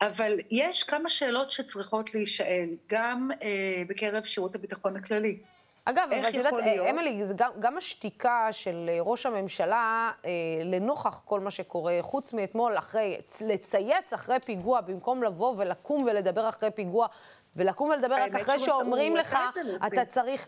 אבל יש כמה שאלות שצריכות להישאל, גם אה, בקרב שירות הביטחון הכללי. אגב, אבל את יודעת, אמילי, גם, גם השתיקה של אה, ראש הממשלה אה, לנוכח כל מה שקורה, חוץ מאתמול, אחרי, לצייץ אחרי פיגוע, במקום לבוא ולקום ולדבר אחרי פיגוע, ולקום ולדבר רק אחרי שאומרים לך, אתה צריך...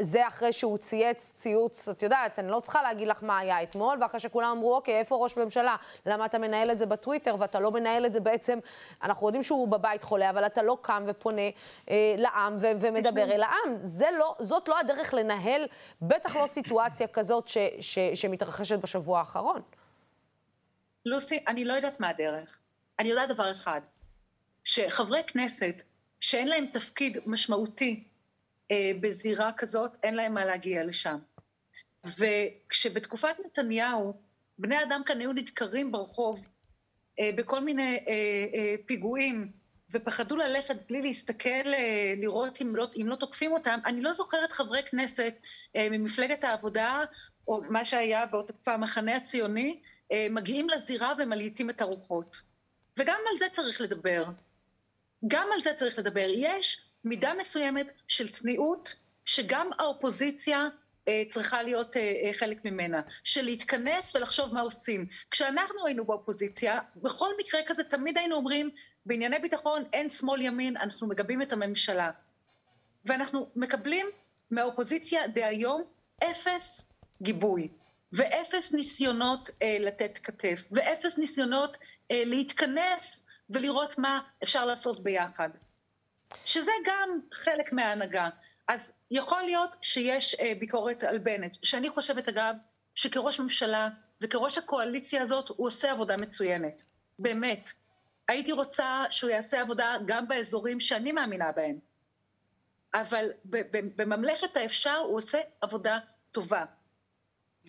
זה אחרי שהוא צייץ ציוץ, את יודעת, אני לא צריכה להגיד לך מה היה אתמול, ואחרי שכולם אמרו, אוקיי, איפה ראש ממשלה? למה אתה מנהל את זה בטוויטר, ואתה לא מנהל את זה בעצם, אנחנו יודעים שהוא בבית חולה, אבל אתה לא קם ופונה אה, לעם ו- ומדבר אל העם. לא, זאת לא הדרך לנהל, בטח לא סיטואציה כזאת ש- ש- שמתרחשת בשבוע האחרון. לוסי, אני לא יודעת מה הדרך. אני יודעת דבר אחד, שחברי כנסת שאין להם תפקיד משמעותי בזירה כזאת, אין להם מה להגיע לשם. וכשבתקופת נתניהו, בני אדם כאן היו נדקרים ברחוב אה, בכל מיני אה, פיגועים, ופחדו ללכת בלי להסתכל, לראות אם לא, אם לא תוקפים אותם, אני לא זוכרת חברי כנסת ממפלגת העבודה, או מה שהיה באותה תקופה המחנה הציוני, מגיעים לזירה ומלהיטים את הרוחות. וגם על זה צריך לדבר. גם על זה צריך לדבר. יש מידה מסוימת של צניעות, שגם האופוזיציה אה, צריכה להיות אה, אה, חלק ממנה, של להתכנס ולחשוב מה עושים. כשאנחנו היינו באופוזיציה, בכל מקרה כזה תמיד היינו אומרים, בענייני ביטחון אין שמאל ימין, אנחנו מגבים את הממשלה. ואנחנו מקבלים מהאופוזיציה דהיום אפס גיבוי, ואפס ניסיונות אה, לתת כתף, ואפס ניסיונות אה, להתכנס ולראות מה אפשר לעשות ביחד. שזה גם חלק מההנהגה. אז יכול להיות שיש אה, ביקורת על בנט, שאני חושבת אגב, שכראש ממשלה וכראש הקואליציה הזאת הוא עושה עבודה מצוינת, באמת. הייתי רוצה שהוא יעשה עבודה גם באזורים שאני מאמינה בהם, אבל בממלכת האפשר הוא עושה עבודה טובה.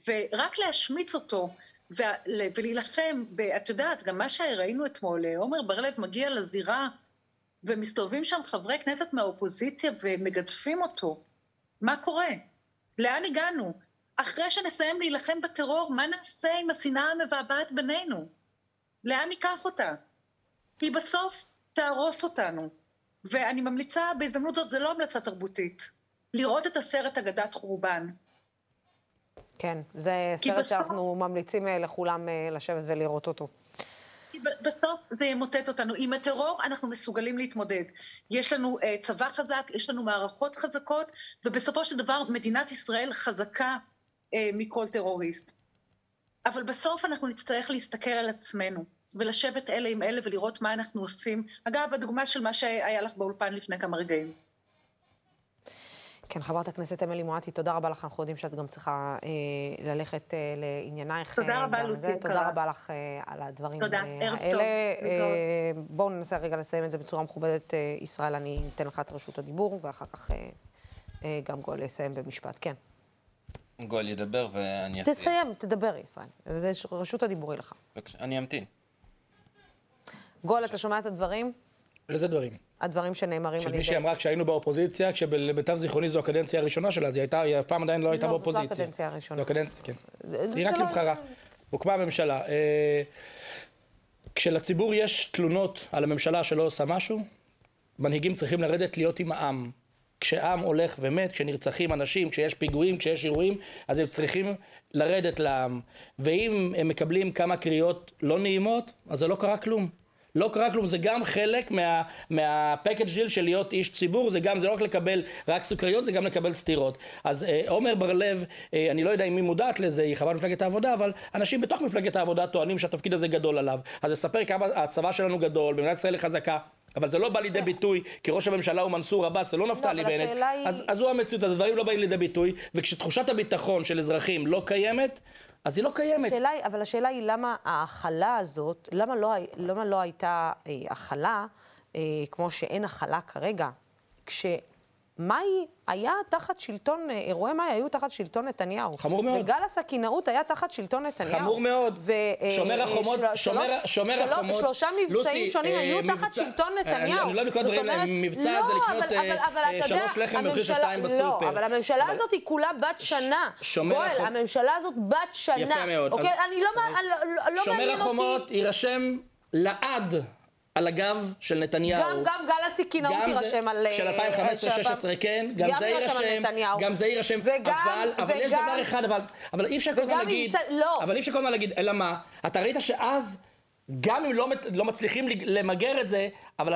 ורק להשמיץ אותו ולהילחם, את יודעת, גם מה שראינו אתמול, עומר בר-לב מגיע לזירה ומסתובבים שם חברי כנסת מהאופוזיציה ומגדפים אותו. מה קורה? לאן הגענו? אחרי שנסיים להילחם בטרור, מה נעשה עם השנאה המבעבעת בינינו? לאן ניקח אותה? היא בסוף תהרוס אותנו. ואני ממליצה, בהזדמנות זאת, זה לא המלצה תרבותית, לראות את הסרט אגדת חורבן. כן, זה סרט בסוף... שאנחנו ממליצים אה, לכולם אה, לשבת ולראות אותו. בסוף זה ימוטט אותנו. עם הטרור אנחנו מסוגלים להתמודד. יש לנו uh, צבא חזק, יש לנו מערכות חזקות, ובסופו של דבר מדינת ישראל חזקה uh, מכל טרוריסט. אבל בסוף אנחנו נצטרך להסתכל על עצמנו, ולשבת אלה עם אלה ולראות מה אנחנו עושים. אגב, הדוגמה של מה שהיה לך באולפן לפני כמה רגעים. כן, חברת הכנסת אמילי מואטי, תודה רבה לך. אנחנו יודעים שאת גם צריכה אה, ללכת אה, לעניינייך. תודה רבה, לוסי יקרה. תודה רבה לך אה, על הדברים תודה, אה, ערב האלה. טוב. אה, בואו ננסה רגע לסיים את זה בצורה מכובדת. אה, ישראל, אני אתן לך את רשות הדיבור, ואחר כך אה, אה, גם גואל יסיים במשפט. כן. גואל ידבר ואני אסיים. תסיים, תדבר, ישראל. זה רשות הדיבור היא לך. בבקשה, אני אמתין. גואל, אתה שומע את הדברים? איזה דברים? הדברים שנאמרים על ידי... שמישהי אמרה כשהיינו באופוזיציה, כשלמיטב זיכרוני זו הקדנציה הראשונה שלה, אז היא הייתה, היא אף פעם עדיין לא הייתה באופוזיציה. לא, זאת לא הקדנציה הראשונה. זו הקדנציה, כן. היא רק לא- נבחרה. הוקמה הממשלה. אה, כשלציבור יש תלונות על הממשלה שלא עושה משהו, מנהיגים צריכים לרדת להיות עם העם. כשעם הולך ומת, כשנרצחים אנשים, כשיש פיגועים, כשיש אירועים, אז הם צריכים לרדת לעם. ואם הם מקבלים כמה קריאות לא נעימות, אז זה לא קרה כלום. לא קרה כלום, זה גם חלק מה, מהפקאג' דיל של להיות איש ציבור, זה גם, זה לא רק לקבל רק סוכריות, זה גם לקבל סטירות. אז אה, עומר בר לב, אה, אני לא יודע אם היא מודעת לזה, היא חברת מפלגת העבודה, אבל אנשים בתוך מפלגת העבודה טוענים שהתפקיד הזה גדול עליו. אז לספר כמה הצבא שלנו גדול, במדינת ישראל היא חזקה. אבל זה לא בא לידי ביטוי, כי ראש הממשלה הוא מנסור עבאס ולא נפתלי לא, בנט, היא... אז, אז הוא המציאות, אז הדברים לא באים לידי ביטוי, וכשתחושת הביטחון של אזרחים לא קיימת, אז היא לא קיימת. השאלה, אבל השאלה היא למה ההכלה הזאת, למה לא, למה לא הייתה אה, הכלה, אה, כמו שאין הכלה כרגע, כש... מאי היה תחת שלטון, אה, אירועי מאי היו תחת שלטון נתניהו. חמור מאוד. וגל הסכינאות היה תחת שלטון נתניהו. חמור מאוד. ו, אה, שומר החומות, של, שומר, שלוש, שומר של, החומות. שלושה מבצעים לוסי, שונים אה, היו מבצע, תחת שלטון נתניהו. אני, לא אוהב לקרוא דברים להם, מבצע לא, זה לקנות אבל, אה, אבל, אבל, שלוש לחם במחיר של שתיים לא, בסופר. לא, אבל הממשלה אבל, הזאת היא כולה בת שנה. שומר גואל, החומות. הממשלה הזאת בת שנה. יפה מאוד. אוקיי, אני לא, לא, לא מעניין אותי. שומר החומות יירשם לעד. על הגב של נתניהו. גם, גם גל הסכינאות יירשם על... של 2015-2016, כן, גם זה יירשם. גם זה יירשם. וגם, אבל, אבל וגם... יש דבר אחד, אבל, אבל אי אפשר כל הזמן להגיד... יצא, לא. אבל אי אפשר כל הזמן להגיד, אלא מה? אתה ראית שאז, גם אם לא, לא מצליחים למגר את זה, אבל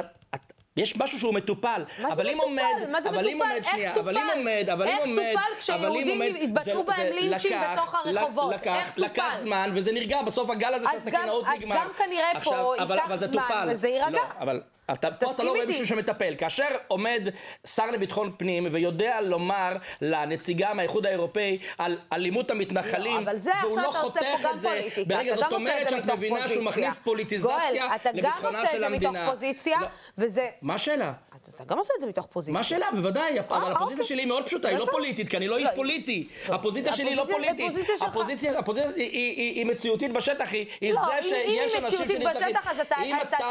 יש משהו שהוא מטופל. מה זה מטופל? עומד, מה זה מטופל? עומד, איך שנייה, טופל? אבל אם עומד, אבל אם עומד, איך טופל כשיהודים התבצעו בהם לינצ'ים בתוך הרחובות? לקח, איך טופל? לקח זמן וזה נרגע, בסוף הגל הזה של הסכינאות נגמר. אז גם כנראה פה ייקח זמן. וזה יירגע. לא, אבל אתה, פה אתה לא רואה מישהו שמטפל. כאשר עומד שר לביטחון פנים ויודע לומר לנציגה מהאיחוד האירופאי על אלימות המתנחלים, לא, והוא לא חותך את זה, ברגע זאת אומרת שאת מבינה שהוא מכניס פוליטיזציה לביטחונה של המדינה. גואל, אתה גם עושה את זה מתוך פוזיציה, לא. וזה... מה השאלה? אתה גם עושה את זה מתוך פוזיציה. מה השאלה? בוודאי, אבל אה, הפוזיציה אוקיי. שלי היא מאוד פשוטה, היא לא פוליטית, כי אני לא איש לא, פוליטי. הפוזיציה שלי היא לא פוליטית. הפוזיציה היא מציאותית בשטח, היא זה שיש אנשים שנמצאים... אם היא מציאותית בשטח, אז אתה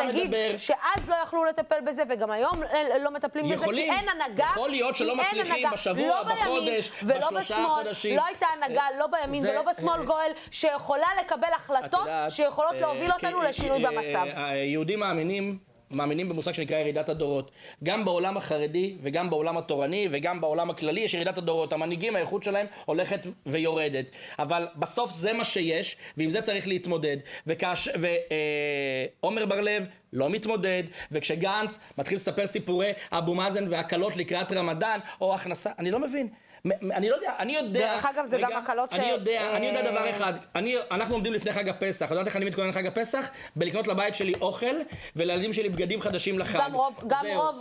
תגיד שאז לא יכלו לטפל בזה, וגם היום לא מטפלים בזה, כי אין הנהגה. יכול להיות שלא מצליחים בשבוע, לא בחודש, בשלושה חודשים. לא הייתה הנהגה, לא בימין ולא בשמאל, גואל, שיכולה לקבל החלטות שיכולות אה, להוביל אותנו לשינוי במצב. אה, יהודים מאמינים מאמינים במושג שנקרא ירידת הדורות. גם בעולם החרדי וגם בעולם התורני וגם בעולם הכללי יש ירידת הדורות. המנהיגים, האיכות שלהם הולכת ויורדת. אבל בסוף זה מה שיש, ועם זה צריך להתמודד. ועומר אה, בר לב לא מתמודד, וכשגנץ מתחיל לספר סיפורי אבו מאזן והקלות לקראת רמדאן, או הכנסה, אני לא מבין. אני לא יודע, אני יודע... דרך אגב, זה גם הקלות ש... אני יודע, אני יודע דבר אחד. אנחנו עומדים לפני חג הפסח. את יודעת איך אני מתכונן לחג הפסח? בלקנות לבית שלי אוכל, ולילדים שלי בגדים חדשים לחג.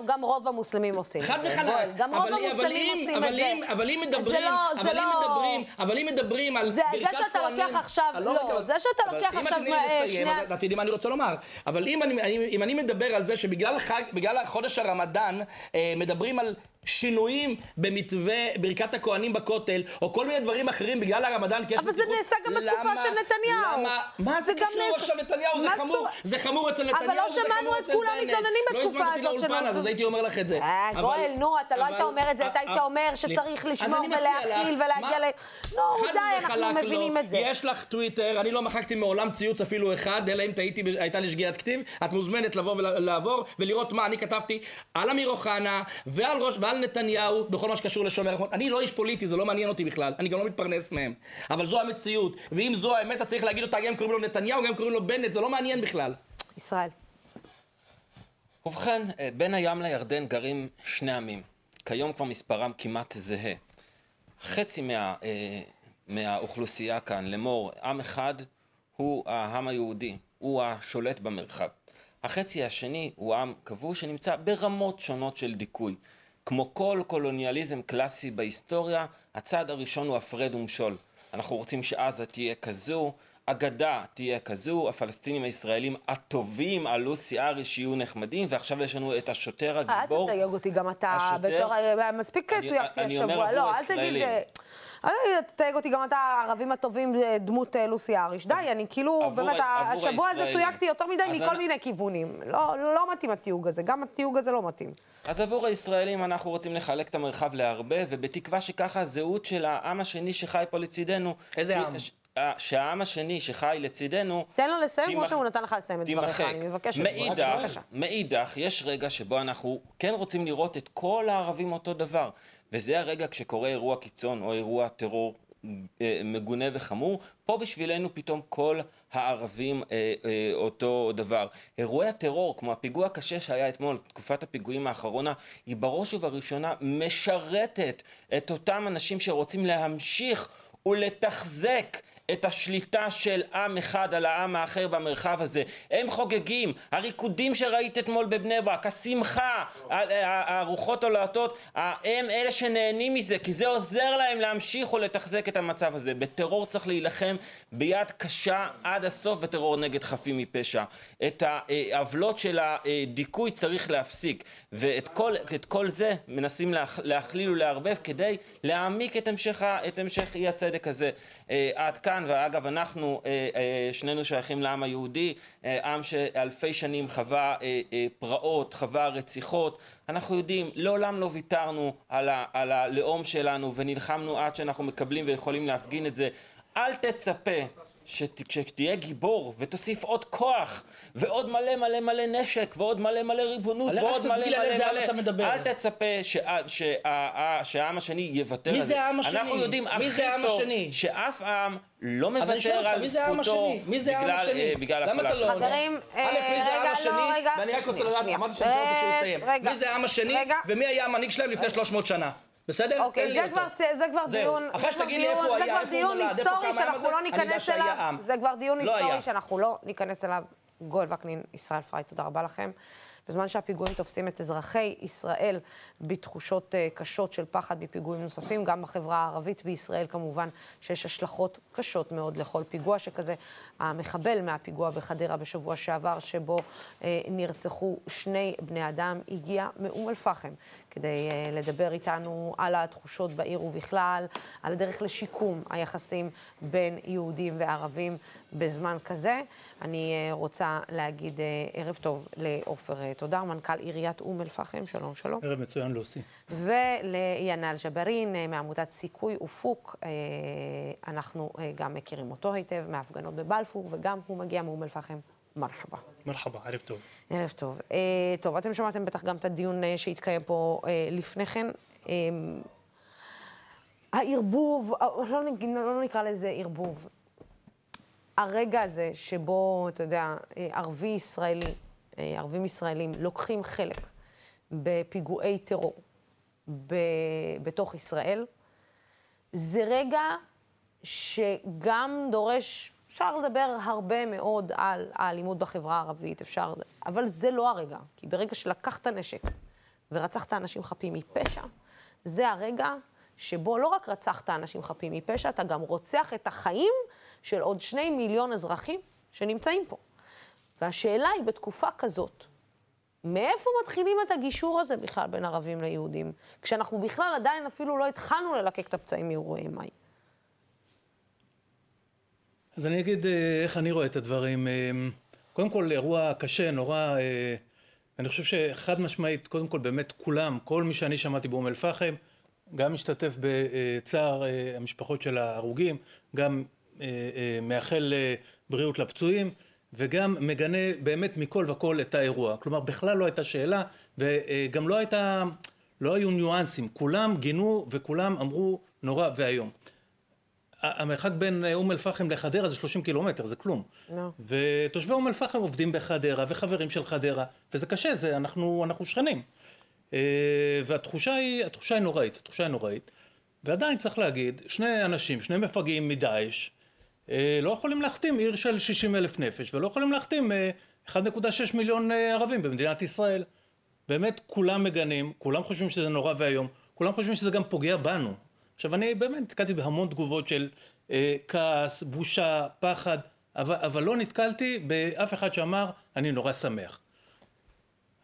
גם רוב המוסלמים עושים את זה. חד וחלק. גם רוב המוסלמים עושים את זה. אבל אם מדברים, לא- אבל אם לא- מדברים, אבל אם מדברים על ברכת כהנים... זה שאתה לוקח עכשיו, לא, זה שאתה לוקח עכשיו... אם את לסיים, את יודעים מה אני רוצה לומר. אבל אם אני מדבר על זה שבגלל חודש הרמדאן, אה, מדברים על שינויים במתווה ברכת הכוהנים בכותל, או כל מיני דברים אחרים בגלל הרמדאן, כי יש אבל זה נעשה גם בתקופה של נתניהו. למה? מה זה קשור. עכשיו נתניהו? זה חמור. זה חמור אצל נתניהו, אבל לא שמענו את כולם מתלוננים לא בתקופה הזאת. לא הזמנתי לאולפן, אז הייתי אומר לך את זה. אה, גואל, נו, אתה לא היית אומר את זה, אתה היית אומר שצריך לשמור ולהכיל ולהגיע ל... נו, די, אנחנו מבינים את זה. יש לך טוויטר, אני לא מחקתי מעולם ציוץ אפילו אחד, אלא אם הייתה לי שגיאת כתיב. את מוזמנת לבוא ולעבור ולראות מה אני כתבתי על אמיר אוחנה ועל נתניהו. בכל מה שקשור לשומר החומות. אני לא איש פוליטי, זה לא מעניין אותי בכלל, אני גם לא מתפרנס מהם. אבל זו המציאות, ואם זו האמת, אז צריך להגיד אותה, גם קוראים לו נתניהו, גם קוראים לו בנט, זה לא מעניין בכלל. ישראל. ובכן, אה, בין הים לירדן גרים שני עמים. כיום כבר מספרם כמעט זהה. חצי מה, אה, מהאוכלוסייה כאן, לאמור, עם אחד הוא העם היהודי, הוא השולט במרחב. החצי השני הוא עם כבוש שנמצא ברמות שונות של דיכוי. כמו כל קולוניאליזם קלאסי בהיסטוריה, הצעד הראשון הוא הפרד ומשול. אנחנו רוצים שעזה תהיה כזו, אגדה תהיה כזו, הפלסטינים הישראלים הטובים על לוסי אריש שיהיו נחמדים, ועכשיו יש לנו את השוטר הגיבור. אל תתייג אותי גם אתה, השוטר... בתור... מספיק תויגתי השבוע, לא, אל תגיד... אל תתייג אותי גם אתה, הערבים הטובים, אה, דמות אה, לוסי אריש. די, אני כאילו, באמת, השבוע הזה תויגתי יותר מדי מכל מיני כיוונים. לא, לא מתאים התיוג הזה, גם התיוג הזה לא מתאים. אז עבור הישראלים אנחנו רוצים לחלק את המרחב להרבה, ובתקווה שככה הזהות של העם השני שחי פה לצידנו... איזה עם? שהעם השני שחי לצידנו... תן לו לסיים כמו שהוא נתן לך לסיים את דבריך, אני מבקשת. מאידך, מאידך, יש רגע שבו אנחנו כן רוצים לראות את כל הערבים אותו דבר. וזה הרגע כשקורה אירוע קיצון או אירוע טרור אה, מגונה וחמור, פה בשבילנו פתאום כל הערבים אה, אה, אותו דבר. אירועי הטרור, כמו הפיגוע הקשה שהיה אתמול, תקופת הפיגועים האחרונה, היא בראש ובראשונה משרתת את אותם אנשים שרוצים להמשיך ולתחזק את השליטה של עם אחד על העם האחר במרחב הזה. הם חוגגים, הריקודים שראית אתמול בבני ברק, השמחה, הרוחות הולעטות, הם אלה שנהנים מזה, כי זה עוזר להם להמשיך ולתחזק את המצב הזה. בטרור צריך להילחם ביד קשה עד הסוף בטרור נגד חפים מפשע. את העוולות של הדיכוי צריך להפסיק, ואת כל, כל זה מנסים להכליל ולערבב כדי להעמיק את המשך, את המשך אי הצדק הזה. אה, עד כאן, ואגב אנחנו אה, אה, שנינו שייכים לעם היהודי, אה, עם שאלפי שנים חווה פרעות, חווה רציחות, אנחנו יודעים, לעולם לא ויתרנו על, ה, על הלאום שלנו ונלחמנו עד שאנחנו מקבלים ויכולים להפגין את זה. אל תצפה שתהיה גיבור ותוסיף עוד כוח ועוד מלא מלא מלא נשק ועוד מלא מלא ריבונות ועוד מלא מלא מלא אל תצפה שהעם השני יוותר על זה. אנחנו יודעים הכי טוב שאף עם לא מוותר על זכותו בגלל הפעולה שלו. חברים, רגע, לא, רגע. ואני רק רוצה לדעת, אמרתי שאני שואל אותו כשהוא יסיים. מי זה העם השני ומי היה המנהיג שלהם לפני 300 שנה? בסדר? אוקיי, זה כבר, זה כבר דיון, אחרי שתגיד לי איפה הוא היה, איפה הוא נולד, איפה כמה שאנחנו לא ניכנס אליו, זה כבר דיון לא היסטורי שאנחנו לא ניכנס אליו. גואל וקנין, ישראל פריי, תודה רבה לכם. בזמן שהפיגועים תופסים את אזרחי ישראל בתחושות uh, קשות של פחד מפיגועים נוספים, גם בחברה הערבית בישראל כמובן שיש השלכות קשות מאוד לכל פיגוע שכזה. המחבל מהפיגוע בחדרה בשבוע שעבר, שבו uh, נרצחו שני בני אדם, הגיע מאום אל-פחם כדי uh, לדבר איתנו על התחושות בעיר ובכלל, על הדרך לשיקום היחסים בין יהודים וערבים בזמן כזה. אני uh, רוצה להגיד uh, ערב טוב לעופר uh, תודר, מנכ"ל עיריית אום אל-פחם, שלום, שלום. ערב מצוין, לוסי. ולינל ג'בארין uh, מעמותת סיכוי ופוק, uh, אנחנו uh, גם מכירים אותו היטב מהפגנות בבלפור, וגם הוא מגיע מאום אל-פחם. מרחבה. מרחבה, ערב טוב. ערב טוב. Uh, טוב, אתם שמעתם בטח גם את הדיון uh, שהתקיים פה uh, לפני כן. Uh, הערבוב, לא, לא נקרא לזה ערבוב, הרגע הזה שבו, אתה יודע, ערבי ישראלי, ערבים ישראלים לוקחים חלק בפיגועי טרור ב, בתוך ישראל, זה רגע שגם דורש, אפשר לדבר הרבה מאוד על האלימות בחברה הערבית, אפשר, אבל זה לא הרגע. כי ברגע שלקחת נשק ורצחת אנשים חפים מפשע, זה הרגע שבו לא רק רצחת אנשים חפים מפשע, אתה גם רוצח את החיים של עוד שני מיליון אזרחים שנמצאים פה. והשאלה היא, בתקופה כזאת, מאיפה מתחילים את הגישור הזה בכלל בין ערבים ליהודים, כשאנחנו בכלל עדיין אפילו לא התחלנו ללקק את הפצעים מאירועי מאי? אז אני אגיד אה, איך אני רואה את הדברים. אה, קודם כל, אירוע קשה, נורא, אה, אני חושב שחד משמעית, קודם כל, באמת כולם, כל מי שאני שמעתי באום אל-פחם, גם משתתף בצער המשפחות של ההרוגים, גם מאחל בריאות לפצועים, וגם מגנה באמת מכל וכל את האירוע. כלומר, בכלל לא הייתה שאלה, וגם לא הייתה, לא היו ניואנסים. כולם גינו וכולם אמרו נורא ואיום. המרחק בין אום אל-פחם לחדרה זה 30 קילומטר, זה כלום. No. ותושבי אום אל-פחם עובדים בחדרה, וחברים של חדרה, וזה קשה, זה, אנחנו, אנחנו שכנים. אה, והתחושה היא, התחושה היא נוראית, התחושה היא נוראית. ועדיין צריך להגיד, שני אנשים, שני מפגעים מדאעש, אה, לא יכולים להחתים עיר של 60 אלף נפש, ולא יכולים להחתים 1.6 אה, מיליון ערבים במדינת ישראל. באמת כולם מגנים, כולם חושבים שזה נורא ואיום, כולם חושבים שזה גם פוגע בנו. עכשיו אני באמת נתקלתי בהמון תגובות של אה, כעס, בושה, פחד, אבל, אבל לא נתקלתי באף אחד שאמר אני נורא שמח.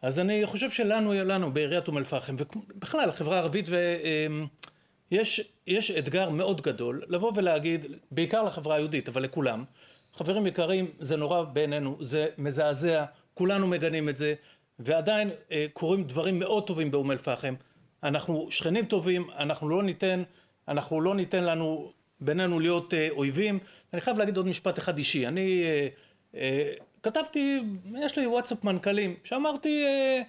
אז אני חושב שלנו, לנו בעיריית אום אל-פחם, ובכלל החברה הערבית, ויש אמ, אתגר מאוד גדול לבוא ולהגיד, בעיקר לחברה היהודית, אבל לכולם, חברים יקרים, זה נורא בעינינו, זה מזעזע, כולנו מגנים את זה, ועדיין אה, קורים דברים מאוד טובים באום אל-פחם. אנחנו שכנים טובים, אנחנו לא ניתן, אנחנו לא ניתן לנו, בינינו להיות אה, אויבים. אני חייב להגיד עוד משפט אחד אישי. אני אה, אה, כתבתי, יש לי וואטסאפ מנכ"לים, שאמרתי, אה,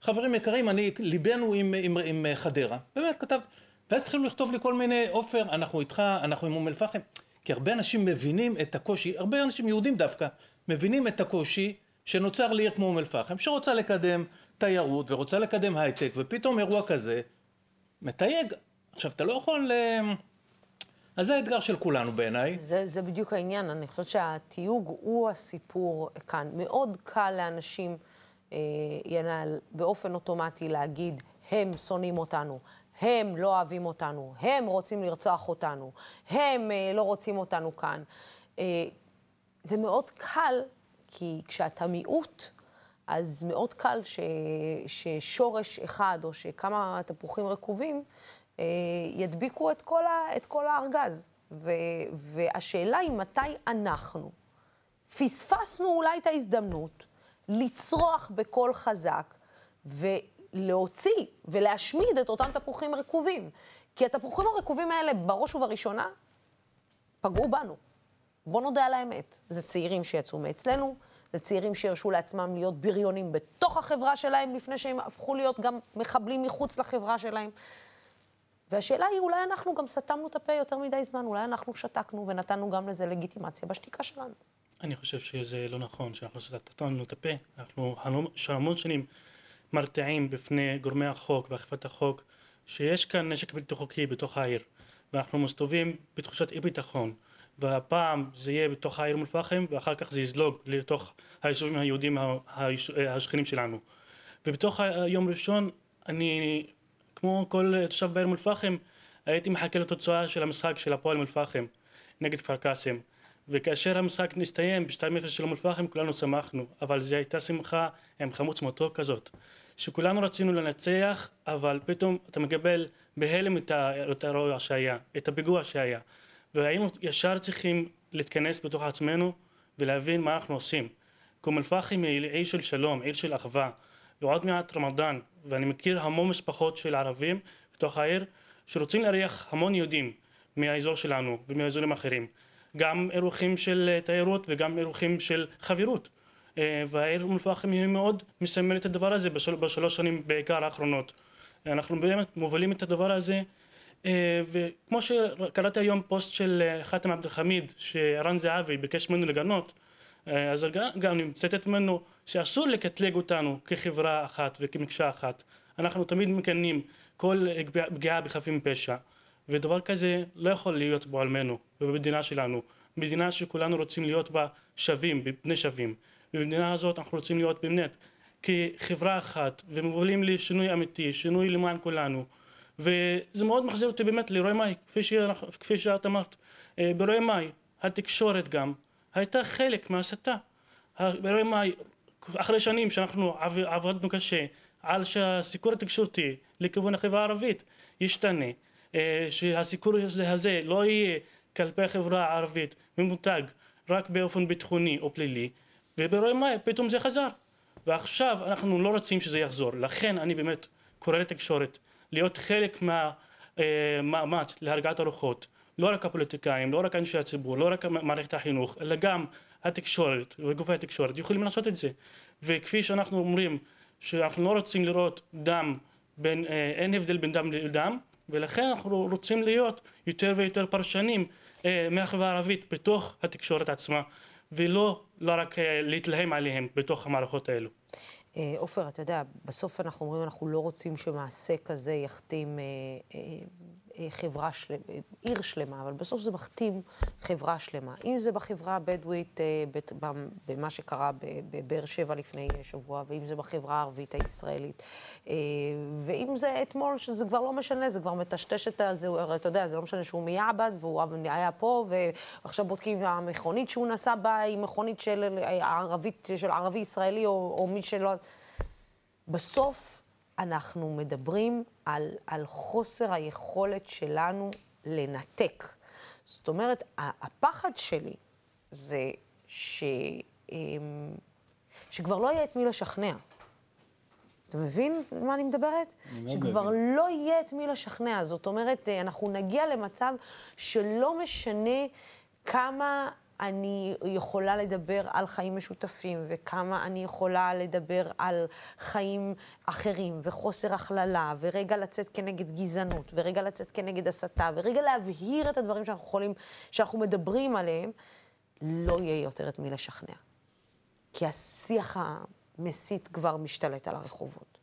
חברים יקרים, אני, ליבנו עם, עם, עם חדרה. באמת, כתב. ואז התחילו לכתוב לי כל מיני, עופר, אנחנו איתך, אנחנו עם אום אל-פחם. כי הרבה אנשים מבינים את הקושי, הרבה אנשים יהודים דווקא, מבינים את הקושי שנוצר לעיר כמו אום אל-פחם, שרוצה לקדם תיירות ורוצה לקדם הייטק, ופתאום אירוע כזה מתייג. עכשיו, אתה לא יכול... אז זה האתגר של כולנו בעיניי. זה, זה בדיוק העניין, אני חושבת שהתיוג הוא הסיפור כאן. מאוד קל לאנשים, אה, ינהל, באופן אוטומטי להגיד, הם שונאים אותנו, הם לא אוהבים אותנו, הם רוצים לרצוח אותנו, הם אה, לא רוצים אותנו כאן. אה, זה מאוד קל, כי כשאתה מיעוט, אז מאוד קל ש, ששורש אחד או שכמה תפוחים רקובים אה, ידביקו את כל, ה, את כל הארגז. ו, והשאלה היא מתי אנחנו פספסנו אולי את ההזדמנות לצרוח בקול חזק ולהוציא ולהשמיד את אותם תפוחים רקובים. כי התפוחים הרקובים האלה, בראש ובראשונה, פגעו בנו. בוא נודה על האמת. זה צעירים שיצאו מאצלנו, זה צעירים שהרשו לעצמם להיות בריונים בתוך החברה שלהם, לפני שהם הפכו להיות גם מחבלים מחוץ לחברה שלהם. והשאלה היא, אולי אנחנו גם סתמנו את הפה יותר מדי זמן, אולי אנחנו שתקנו ונתנו גם לזה לגיטימציה בשתיקה שלנו. אני חושב שזה לא נכון שאנחנו סתמנו את הפה. אנחנו המון שנים מרתיעים בפני גורמי החוק ואכיפת החוק שיש כאן נשק בלתי חוקי בתוך העיר, ואנחנו מסתובבים בתחושת אי ביטחון. והפעם זה יהיה בתוך העיר אום אל-פחם ואחר כך זה יזלוג לתוך היישובים היהודים השכנים שלנו. ובתוך היום ראשון אני כמו כל תושב בעיר אום אל-פחם הייתי מחכה לתוצאה של המשחק של הפועל אום אל-פחם נגד כפר קאסם וכאשר המשחק נסתיים ב-2-0 של אום אל-פחם כולנו שמחנו אבל זו הייתה שמחה עם חמוץ מתוק כזאת שכולנו רצינו לנצח אבל פתאום אתה מקבל בהלם את האירוע שהיה את הפיגוע שהיה והיינו ישר צריכים להתכנס בתוך עצמנו ולהבין מה אנחנו עושים. אום אל-פחם היא עיר של שלום, עיר של אחווה, ועוד מעט רמדאן, ואני מכיר המון משפחות של ערבים בתוך העיר שרוצים לארח המון יהודים מהאזור שלנו ומאזורים אחרים. גם אירוחים של תיירות וגם אירוחים של חברות. אה, והעיר אום אל-פחם היא מאוד מסמלת את הדבר הזה בשל, בשלוש שנים בעיקר האחרונות. אנחנו באמת מובילים את הדבר הזה אה, וכמו שקראתי היום פוסט של אה, חאתם עבד אל-חמיד שרן זהבי ביקש ממנו לגנות אה, אז גם אני מצטט ממנו שאסור לקטלג אותנו כחברה אחת וכמקשה אחת. אנחנו תמיד מקנים כל פגיעה בחפים מפשע ודבר כזה לא יכול להיות בעולמנו ובמדינה שלנו. מדינה שכולנו רוצים להיות בה שווים, בני שווים. ובמדינה הזאת אנחנו רוצים להיות באמת כחברה אחת ומובילים לשינוי אמיתי, שינוי למען כולנו וזה מאוד מחזיר אותי באמת לאירועי מאי, כפי, כפי שאת אמרת. אה, באירועי מאי, התקשורת גם הייתה חלק מההסתה. באירועי מאי, אחרי שנים שאנחנו עבדנו קשה על שהסיקור התקשורתי לכיוון החברה הערבית ישתנה, אה, שהסיקור הזה לא יהיה כלפי החברה הערבית ממותג רק באופן ביטחוני או פלילי, ובאירועי מאי פתאום זה חזר. ועכשיו אנחנו לא רוצים שזה יחזור, לכן אני באמת קורא לתקשורת להיות חלק מהמאמץ להרגעת הרוחות, לא רק הפוליטיקאים, לא רק אנשי הציבור, לא רק מערכת החינוך, אלא גם התקשורת וגופי התקשורת יכולים לעשות את זה. וכפי שאנחנו אומרים שאנחנו לא רוצים לראות דם, בין, אה, אין הבדל בין דם לדם, ולכן אנחנו רוצים להיות יותר ויותר פרשנים אה, מהחברה הערבית בתוך התקשורת עצמה, ולא לא רק אה, להתלהם עליהם בתוך המערכות האלו. אה, עופר, אתה יודע, בסוף אנחנו אומרים, אנחנו לא רוצים שמעשה כזה יכתים אה, אה, חברה שלמה, עיר שלמה, אבל בסוף זה מכתים חברה שלמה. אם זה בחברה הבדואית, אה, במה שקרה בבאר שבע לפני שבוע, ואם זה בחברה הערבית הישראלית, אה, ואם זה אתמול, שזה כבר לא משנה, זה כבר מטשטש את ה... הרי אתה יודע, זה לא משנה שהוא מיעבד, והוא היה פה, ועכשיו בודקים אם המכונית שהוא נסע בה היא מכונית של של ערבי ישראלי, או, או מי שלא... בסוף, אנחנו מדברים על, על חוסר היכולת שלנו לנתק. זאת אומרת, הפחד שלי זה ש, אמ, שכבר לא יהיה את מי לשכנע. אתה מבין מה אני מדברת? אני שכבר מבין. לא יהיה את מי לשכנע. זאת אומרת, אנחנו נגיע למצב שלא משנה כמה אני יכולה לדבר על חיים משותפים, וכמה אני יכולה לדבר על חיים אחרים, וחוסר הכללה, ורגע לצאת כנגד גזענות, ורגע לצאת כנגד הסתה, ורגע להבהיר את הדברים שאנחנו יכולים, שאנחנו מדברים עליהם, לא יהיה יותר את מי לשכנע. כי השיח המסית כבר משתלט על הרחובות.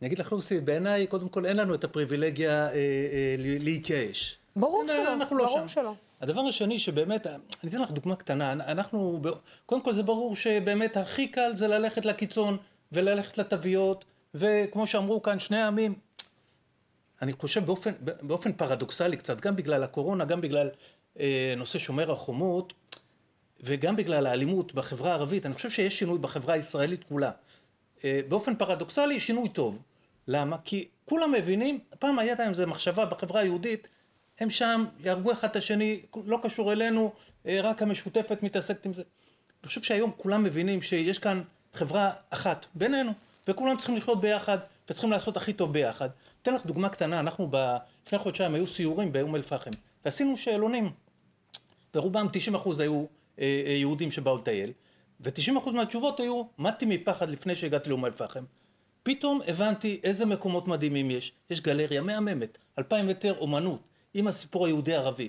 אני אגיד לך, לוסי, בעיניי, קודם כל אין לנו את הפריבילגיה אה, אה, להתייאש. ברור שלא, אנחנו לא ברור שם. שלא. הדבר השני שבאמת, אני אתן לך דוגמה קטנה, אנחנו, קודם כל זה ברור שבאמת הכי קל זה ללכת לקיצון וללכת לתוויות, וכמו שאמרו כאן, שני העמים, אני חושב באופן, באופן פרדוקסלי קצת, גם בגלל הקורונה, גם בגלל אה, נושא שומר החומות, וגם בגלל האלימות בחברה הערבית, אני חושב שיש שינוי בחברה הישראלית כולה. אה, באופן פרדוקסלי, שינוי טוב. למה? כי כולם מבינים, פעם הייתה עם זה מחשבה בחברה היהודית, הם שם, יהרגו אחד את השני, לא קשור אלינו, אה, רק המשותפת מתעסקת עם זה. אני חושב שהיום כולם מבינים שיש כאן חברה אחת בינינו, וכולם צריכים לחיות ביחד, וצריכים לעשות הכי טוב ביחד. אתן לך דוגמה קטנה, אנחנו ב... לפני חודשיים היו סיורים באום אל-פחם, ועשינו שאלונים, ורובם 90% היו אה, אה, יהודים שבאו לטייל, ו-90% מהתשובות היו, מתתי מפחד לפני שהגעתי לאום אל-פחם. פתאום הבנתי איזה מקומות מדהימים יש. יש גלריה מהממת, אלפיים מטר אומנות, עם הסיפור היהודי-ערבי.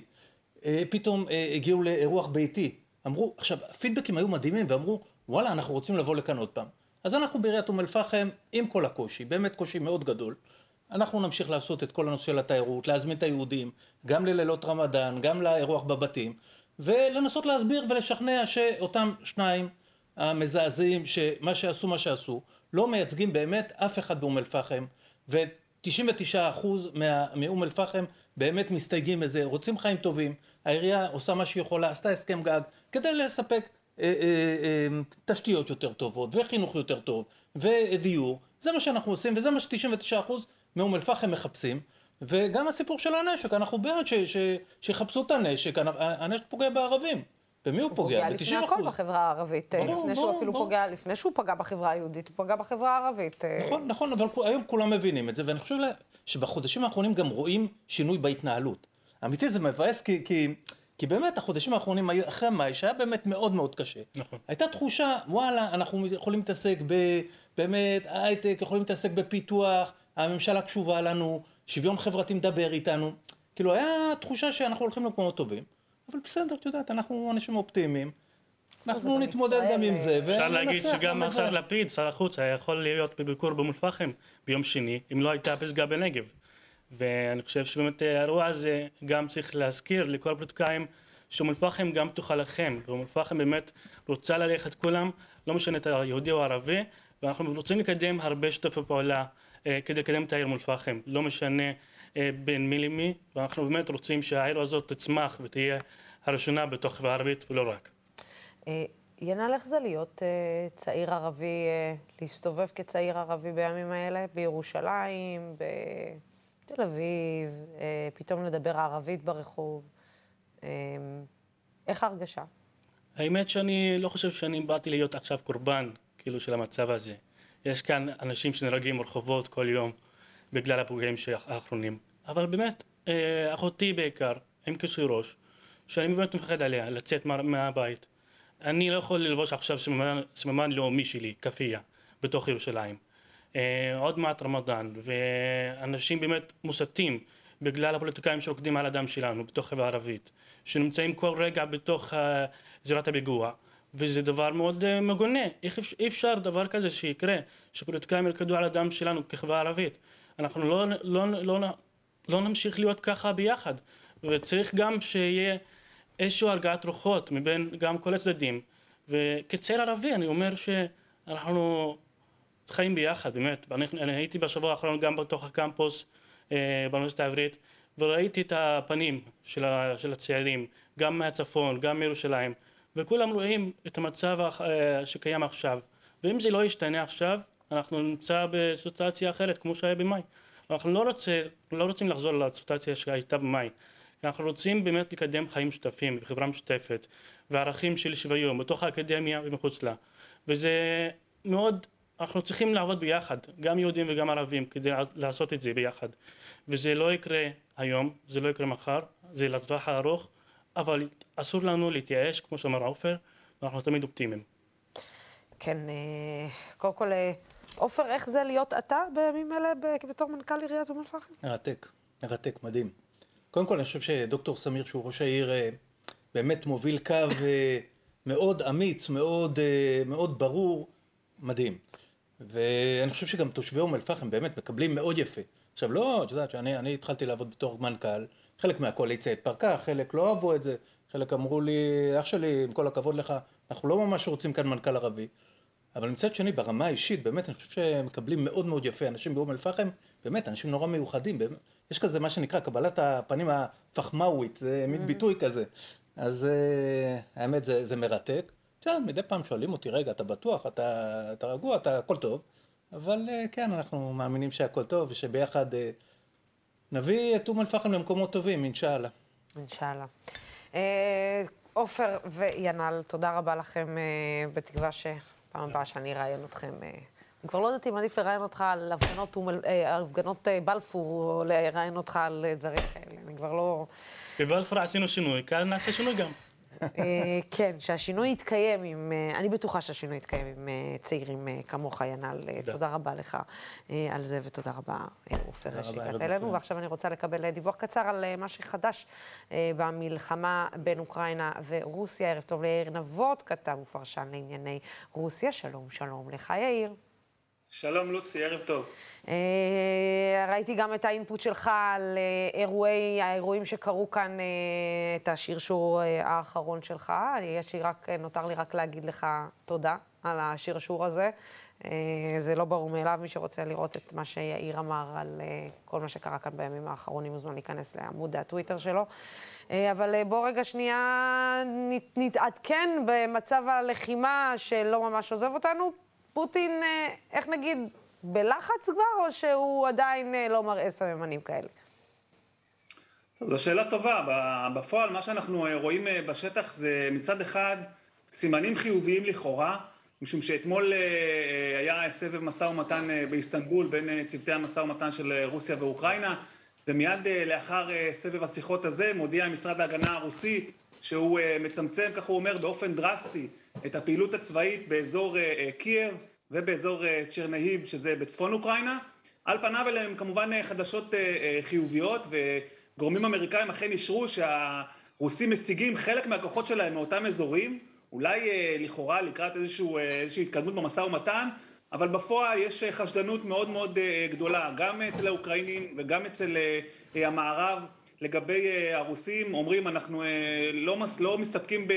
אה, פתאום הגיעו לאירוח ביתי. אמרו, עכשיו, הפידבקים היו מדהימים, ואמרו, וואלה, אנחנו רוצים לבוא לכאן עוד פעם. אז אנחנו בעיריית אום אל-פחם, עם כל הקושי, באמת קושי מאוד גדול, אנחנו נמשיך לעשות את כל הנושא של התיירות, להזמין את היהודים, גם ללילות רמדאן, גם לאירוח בבתים, ולנסות להסביר ולשכנע שאותם שניים המזעזעים, שמה שעשו מה שעשו, לא מייצגים באמת אף אחד באום אל-פחם, ו-99% מאום אל-פחם באמת מסתייגים מזה, רוצים חיים טובים, העירייה עושה מה שהיא יכולה, עשתה הסכם גג, כדי לספק אה, אה, אה, תשתיות יותר טובות, וחינוך יותר טוב, ודיור, זה מה שאנחנו עושים, וזה מה ש-99% מאום אל-פחם מחפשים, וגם הסיפור של הנשק, אנחנו בעד שיחפשו את הנשק, הנשק פוגע בערבים. במי הוא, הוא פוגע? פוגע לפני הכל בחברה הערבית, ברור, לפני שהוא אפילו ברור. פוגע, לפני שהוא פגע בחברה היהודית, הוא פגע בחברה הערבית. אה. נכון, נכון, אבל היום כולם מבינים את זה, ואני חושב שבחודשים האחרונים גם רואים שינוי בהתנהלות. אמיתי זה מבאס כי, כי, כי באמת החודשים האחרונים אחרי מאי, שהיה באמת מאוד מאוד קשה. נכון. הייתה תחושה, וואלה, אנחנו יכולים להתעסק ב... באמת, הייטק, יכולים להתעסק בפיתוח, הממשלה קשובה לנו, שוויון חברתי מדבר איתנו. כאילו, היה תחושה שאנחנו הולכים למקומות טובים. אבל בסדר, את יודעת, אנחנו אנשים אופטימיים. אנחנו נתמודד גם עם זה, וננצח. אפשר להגיד שגם השר לפיד, שר החוץ, היה יכול להיות בביקור באום אל-פחם ביום שני, אם לא הייתה פסגה בנגב. ואני חושב שבאמת האירוע הזה גם צריך להזכיר לכל הפוליטיקאים שאום אל-פחם גם פתוחה לכם, ואום אל-פחם באמת רוצה ללכת כולם, לא משנה את היהודי או הערבי, ואנחנו רוצים לקדם הרבה שיתופי פעולה אה, כדי לקדם את העיר אום אל-פחם, לא משנה אה, בין מי למי, ואנחנו באמת רוצים שהעיר הזאת תצמח ותהיה הראשונה בתוך החברה הערבית ולא רק. אה, ינאל, איך זה להיות צעיר ערבי, להסתובב כצעיר ערבי בימים האלה, בירושלים, בתל אביב, פתאום לדבר ערבית ברחוב? איך ההרגשה? האמת שאני לא חושב שאני באתי להיות עכשיו קורבן, כאילו, של המצב הזה. יש כאן אנשים שנהרגים ברחובות כל יום. בגלל הפוגעים האחרונים. אבל באמת, אה, אחותי בעיקר, עם כיסוי ראש, שאני באמת מפחד עליה, לצאת מה, מהבית. אני לא יכול ללבוש עכשיו סממן, סממן לאומי שלי, כאפיה, בתוך ירושלים. אה, עוד מעט רמדאן, ואנשים באמת מוסתים בגלל הפוליטיקאים שרוקדים על הדם שלנו בתוך החברה הערבית, שנמצאים כל רגע בתוך אה, זירת הפיגוע. וזה דבר מאוד מגונה. אי אפשר דבר כזה שיקרה, שפוליטיקאים ירקדו על הדם שלנו כחברה ערבית. אנחנו לא, לא, לא, לא, נמשיך להיות ככה ביחד, וצריך גם שיהיה איזושהי הרגעת רוחות מבין גם כל הצדדים. וכצעיר ערבי אני אומר שאנחנו חיים ביחד, באמת. אני, אני הייתי בשבוע האחרון גם בתוך הקמפוס אה, באוניברסיטה העברית, וראיתי את הפנים של, ה, של הצעירים, גם מהצפון, גם מירושלים, וכולם רואים את המצב אה, שקיים עכשיו. ואם זה לא ישתנה עכשיו, אנחנו נמצא בסיטואציה אחרת כמו שהיה במאי. אנחנו לא, רוצה, לא רוצים לחזור לסיטואציה שהייתה במאי. אנחנו רוצים באמת לקדם חיים משותפים וחברה משותפת וערכים של שוויון בתוך האקדמיה ומחוץ לה. וזה מאוד, אנחנו צריכים לעבוד ביחד, גם יהודים וגם ערבים, כדי לעשות את זה ביחד. וזה לא יקרה היום, זה לא יקרה מחר, זה לטווח הארוך, אבל אסור לנו להתייאש, כמו שאמר עופר, ואנחנו תמיד אופטימיים. כן, אה, קודם כל... עופר, איך זה להיות אתה בימים אלה בתור מנכ"ל עיריית אום אל-פחם? מרתק, מרתק, מדהים. קודם כל, אני חושב שדוקטור סמיר, שהוא ראש העיר, אה, באמת מוביל קו אה, מאוד אמיץ, מאוד, אה, מאוד ברור, מדהים. ואני חושב שגם תושבי אום אל-פחם באמת מקבלים מאוד יפה. עכשיו, לא, את יודעת שאני התחלתי לעבוד בתור מנכ"ל, חלק מהקואליציה התפרקה, חלק לא אהבו את זה, חלק אמרו לי, אח שלי, עם כל הכבוד לך, אנחנו לא ממש רוצים כאן מנכ"ל ערבי. אבל מצד שני, ברמה האישית, באמת, אני חושב שהם מקבלים מאוד מאוד יפה. אנשים באום אל-פחם, באמת, אנשים נורא מיוחדים. באמת, יש כזה מה שנקרא קבלת הפנים הפחמאווית, זה מין mm-hmm. ביטוי כזה. אז uh, האמת, זה, זה מרתק. כן, מדי פעם שואלים אותי, רגע, אתה בטוח, אתה, אתה רגוע, אתה הכל טוב. אבל uh, כן, אנחנו מאמינים שהכל טוב, ושביחד uh, נביא את אום אל-פחם למקומות טובים, אינשאללה. אינשאללה. עופר וינל, תודה רבה לכם, בתקווה שפעם הבאה שאני אראיין אתכם. אני כבר לא יודעת אם עדיף לראיין אותך על הפגנות, הפגנות בלפור, או לראיין אותך על דברים כאלה, אני כבר לא... בבלפור עשינו שינוי, כאן נעשה שינוי גם. אה, כן, שהשינוי יתקיים עם... אה, אני בטוחה שהשינוי יתקיים עם אה, צעירים כמוך, ינל. תודה רבה לך על זה, ותודה רבה, עופר, שהגעת אלינו. ועכשיו אני רוצה לקבל דיווח קצר על מה שחדש במלחמה בין אוקראינה ורוסיה. ערב טוב ליאיר נבות, כתב ופרשן לענייני רוסיה. שלום, שלום לך, יאיר. שלום לוסי, ערב טוב. אה, ראיתי גם את האינפוט שלך על אה, אירועי, האירועים שקרו כאן, אה, את השרשור האחרון שלך. יש לי רק, נותר לי רק להגיד לך תודה על השרשור הזה. זה לא ברור מאליו, מי שרוצה לראות את מה שיאיר אמר על כל מה שקרה כאן בימים האחרונים, מוזמן להיכנס לעמוד הטוויטר שלו. אבל בוא רגע שנייה נתעדכן במצב הלחימה שלא ממש עוזב אותנו. פוטין, איך נגיד, בלחץ כבר, או שהוא עדיין אה, לא מראה סממנים כאלה? זו שאלה טובה. בפועל, מה שאנחנו אה, רואים אה, בשטח זה מצד אחד סימנים חיוביים לכאורה, משום שאתמול היה סבב משא ומתן באיסטנבול בין צוותי המשא ומתן של רוסיה ואוקראינה, ומיד לאחר סבב השיחות הזה מודיע משרד ההגנה הרוסי שהוא מצמצם, כך הוא אומר, באופן דרסטי את הפעילות הצבאית באזור קייב. ובאזור אה, צ'רניהיב, שזה בצפון אוקראינה. על פניו אלה הם כמובן אה, חדשות אה, חיוביות, וגורמים אמריקאים אכן אישרו שהרוסים מסיגים חלק מהכוחות שלהם מאותם אזורים, אולי לכאורה לקראת איזשהו, איזושהי התקדמות במשא ומתן, אבל בפועל יש חשדנות מאוד מאוד גדולה, גם אצל האוקראינים וגם אצל המערב. לגבי אה, הרוסים, אומרים אנחנו אה, לא, לא מסתפקים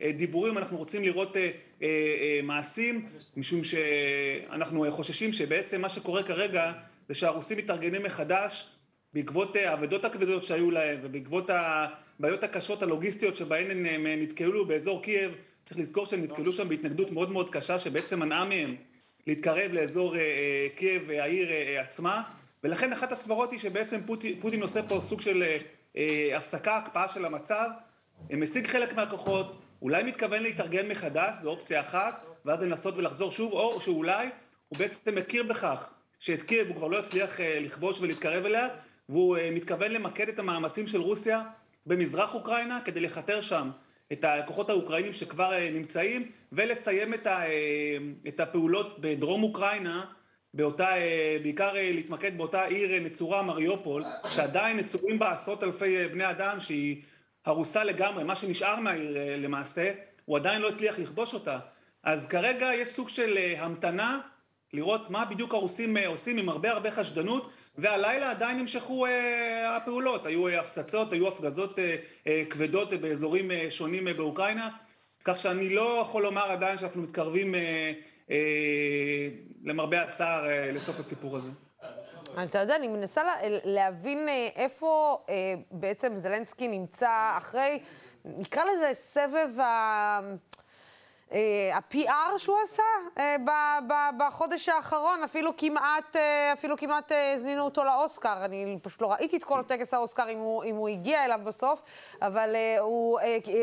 בדיבורים, אנחנו רוצים לראות אה, מעשים, משום שאנחנו חוששים שבעצם מה שקורה כרגע זה שהרוסים מתארגנים מחדש בעקבות האבדות הכבדות שהיו להם ובעקבות הבעיות הקשות הלוגיסטיות שבהן הם נתקלו באזור קייב, צריך לזכור שהם נתקלו שם בהתנגדות מאוד מאוד קשה שבעצם מנעה מהם להתקרב לאזור קייב, העיר עצמה. ולכן אחת הסברות היא שבעצם פוטין, פוטין עושה פה סוג של הפסקה, הקפאה של המצב, מסיג חלק מהכוחות, אולי מתכוון להתארגן מחדש, זו אופציה אחת, ואז לנסות ולחזור שוב, או שאולי הוא בעצם מכיר בכך שאת קייב הוא כבר לא יצליח אה, לכבוש ולהתקרב אליה, והוא אה, מתכוון למקד את המאמצים של רוסיה במזרח אוקראינה כדי לכתר שם את הכוחות האוקראינים שכבר אה, נמצאים, ולסיים אה, את הפעולות בדרום אוקראינה באותה, אה, בעיקר אה, להתמקד באותה עיר אה, נצורה מריופול, שעדיין נצורים בה עשרות אלפי בני אדם, שהיא הרוסה לגמרי, מה שנשאר מהעיר למעשה, הוא עדיין לא הצליח לכבוש אותה. אז כרגע יש סוג של המתנה, לראות מה בדיוק הרוסים עושים עם הרבה הרבה חשדנות, והלילה עדיין נמשכו הפעולות, היו הפצצות, היו הפגזות כבדות באזורים שונים באוקראינה, כך שאני לא יכול לומר עדיין שאנחנו מתקרבים אה, למרבה הצער, אה, לסוף הסיפור הזה. אתה יודע, אני מנסה להבין אה, איפה בעצם זלנסקי נמצא אחרי, נקרא לזה סבב ה... ה-PR שהוא עשה בחודש האחרון, אפילו כמעט, אפילו כמעט הזמינו אותו לאוסקר. אני פשוט לא ראיתי את כל טקס האוסקר אם הוא, אם הוא הגיע אליו בסוף, אבל הוא,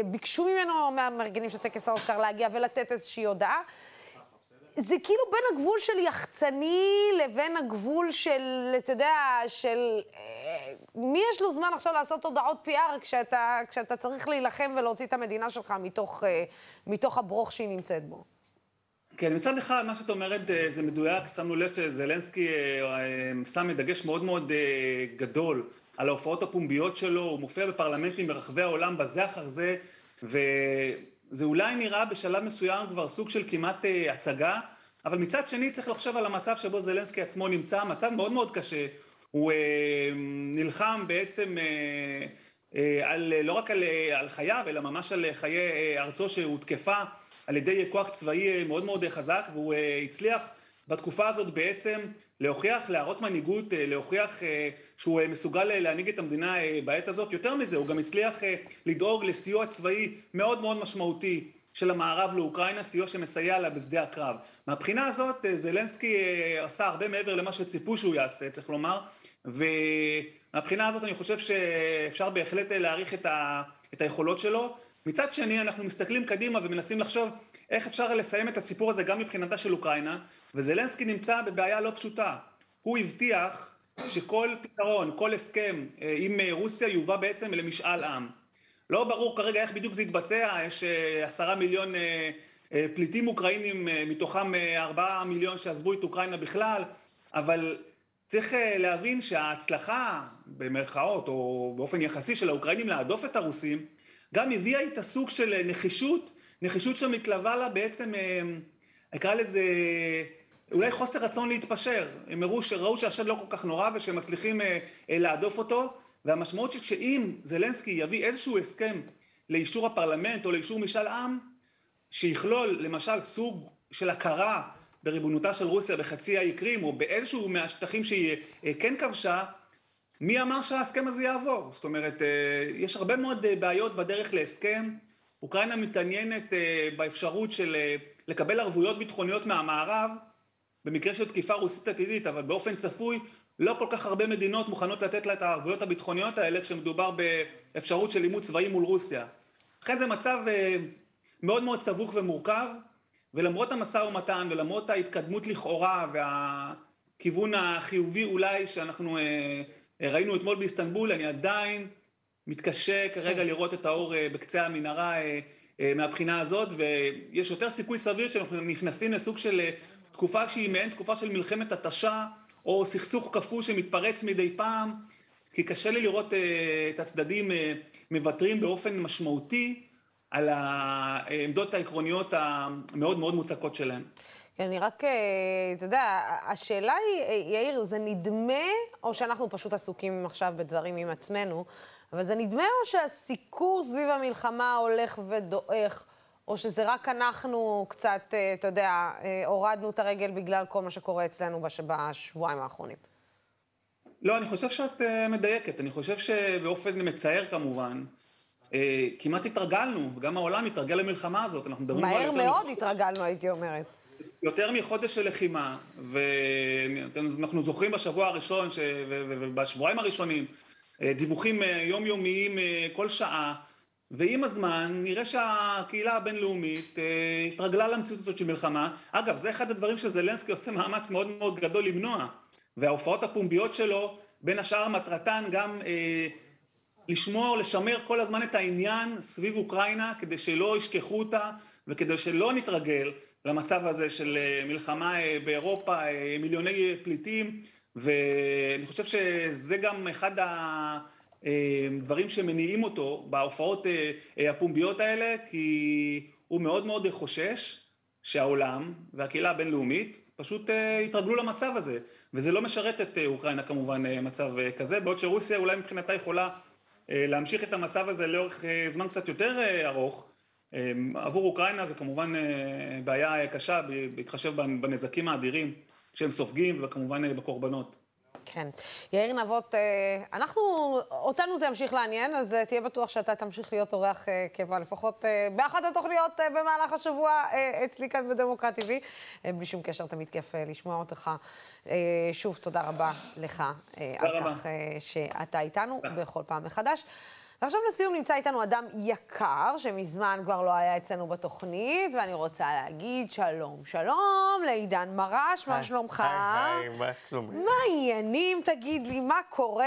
ביקשו ממנו, מהמארגנים של טקס האוסקר, להגיע ולתת איזושהי הודעה. זה כאילו בין הגבול של יחצני לבין הגבול של, אתה יודע, של... אה, מי יש לו זמן עכשיו לעשות הודעות PR כשאתה, כשאתה צריך להילחם ולהוציא את המדינה שלך מתוך, אה, מתוך הברוך שהיא נמצאת בו? כן, מצד אחד, מה שאת אומרת אה, זה מדויק, שמנו לב שזלנסקי שם דגש מאוד מאוד גדול על ההופעות הפומביות שלו, הוא מופיע בפרלמנטים ברחבי העולם בזה אחר זה, ו... זה אולי נראה בשלב מסוים כבר סוג של כמעט אה, הצגה, אבל מצד שני צריך לחשוב על המצב שבו זלנסקי עצמו נמצא, מצב מאוד מאוד קשה. הוא נלחם בעצם על, לא רק על, על חייו, אלא ממש על חיי ארצו שהותקפה על ידי כוח צבאי מאוד מאוד חזק, והוא הצליח בתקופה הזאת בעצם להוכיח, להראות מנהיגות, להוכיח שהוא מסוגל להנהיג את המדינה בעת הזאת. יותר מזה, הוא גם הצליח לדאוג לסיוע צבאי מאוד מאוד משמעותי של המערב לאוקראינה, סיוע שמסייע לה בשדה הקרב. מהבחינה הזאת זלנסקי עשה הרבה מעבר למה שציפו שהוא יעשה, צריך לומר, ומהבחינה הזאת אני חושב שאפשר בהחלט להעריך את, ה, את היכולות שלו. מצד שני אנחנו מסתכלים קדימה ומנסים לחשוב איך אפשר לסיים את הסיפור הזה גם מבחינתה של אוקראינה, וזלנסקי נמצא בבעיה לא פשוטה. הוא הבטיח שכל פתרון, כל הסכם עם רוסיה יובא בעצם למשאל עם. לא ברור כרגע איך בדיוק זה יתבצע, יש עשרה מיליון פליטים אוקראינים, מתוכם ארבעה מיליון שעזבו את אוקראינה בכלל, אבל צריך להבין שההצלחה, במרכאות, או באופן יחסי של האוקראינים להדוף את הרוסים, גם הביאה איתה סוג של נחישות, נחישות שמתלווה לה בעצם, אקרא לזה, אולי חוסר רצון להתפשר. הם ראו, ראו שהשד לא כל כך נורא ושהם מצליחים להדוף אותו, והמשמעות שכשאם זלנסקי יביא איזשהו הסכם לאישור הפרלמנט או לאישור משאל עם, שיכלול למשל סוג של הכרה בריבונותה של רוסיה בחצי האי קרים, או באיזשהו מהשטחים שהיא כן כבשה, מי אמר שההסכם הזה יעבור? זאת אומרת, יש הרבה מאוד בעיות בדרך להסכם. אוקראינה מתעניינת באפשרות של לקבל ערבויות ביטחוניות מהמערב, במקרה של תקיפה רוסית עתידית, אבל באופן צפוי, לא כל כך הרבה מדינות מוכנות לתת לה את הערבויות הביטחוניות האלה, כשמדובר באפשרות של אימוץ צבאי מול רוסיה. לכן זה מצב מאוד מאוד סבוך ומורכב, ולמרות המשא ומתן ולמרות ההתקדמות לכאורה והכיוון החיובי אולי שאנחנו ראינו אתמול באיסטנבול, אני עדיין מתקשה כרגע לראות את האור בקצה המנהרה מהבחינה הזאת, ויש יותר סיכוי סביר שאנחנו נכנסים לסוג של תקופה שהיא מעין תקופה של מלחמת התשה, או סכסוך כפוי שמתפרץ מדי פעם, כי קשה לי לראות את הצדדים מוותרים באופן משמעותי על העמדות העקרוניות המאוד מאוד מוצקות שלהם. אני רק, אתה יודע, השאלה היא, יאיר, זה נדמה, או שאנחנו פשוט עסוקים עכשיו בדברים עם עצמנו, אבל זה נדמה או שהסיקור סביב המלחמה הולך ודועך, או שזה רק אנחנו קצת, אתה יודע, הורדנו את הרגל בגלל כל מה שקורה אצלנו בשבועיים האחרונים? לא, אני חושב שאת מדייקת. אני חושב שבאופן מצער כמובן, כמעט התרגלנו, וגם העולם התרגל למלחמה הזאת. אנחנו מדברים על. מהר מאוד התרגלנו, הייתי אומרת. יותר מחודש של לחימה, ואנחנו זוכרים בשבוע הראשון ובשבועיים הראשונים, דיווחים יומיומיים כל שעה, ועם הזמן נראה שהקהילה הבינלאומית התרגלה למציאות הזאת של מלחמה. אגב, זה אחד הדברים שזלנסקי עושה מאמץ מאוד מאוד גדול למנוע, וההופעות הפומביות שלו, בין השאר מטרתן גם לשמור, לשמר כל הזמן את העניין סביב אוקראינה, כדי שלא ישכחו אותה, וכדי שלא נתרגל למצב הזה של מלחמה באירופה, מיליוני פליטים, ואני חושב שזה גם אחד הדברים שמניעים אותו בהופעות הפומביות האלה, כי הוא מאוד מאוד חושש שהעולם והקהילה הבינלאומית פשוט התרגלו למצב הזה, וזה לא משרת את אוקראינה כמובן מצב כזה, בעוד שרוסיה אולי מבחינתה יכולה להמשיך את המצב הזה לאורך זמן קצת יותר ארוך. עבור אוקראינה זה כמובן בעיה קשה, בהתחשב בנזקים האדירים שהם סופגים, וכמובן בקורבנות. כן. יאיר נבות, אנחנו, אותנו זה ימשיך לעניין, אז תהיה בטוח שאתה תמשיך להיות אורח קבע, לפחות באחת התוכניות במהלך השבוע אצלי כאן בדמוקרט TV. בלי שום קשר, תמיד כיף לשמוע אותך. שוב, תודה רבה לך. תודה רבה. על כך שאתה איתנו בכל פעם מחדש. ועכשיו לסיום נמצא איתנו אדם יקר, שמזמן כבר לא היה אצלנו בתוכנית, ואני רוצה להגיד שלום, שלום לעידן מרש, מה שלומך? היי, היי, מה שלומך? מה העניינים, תגיד לי, מה קורה?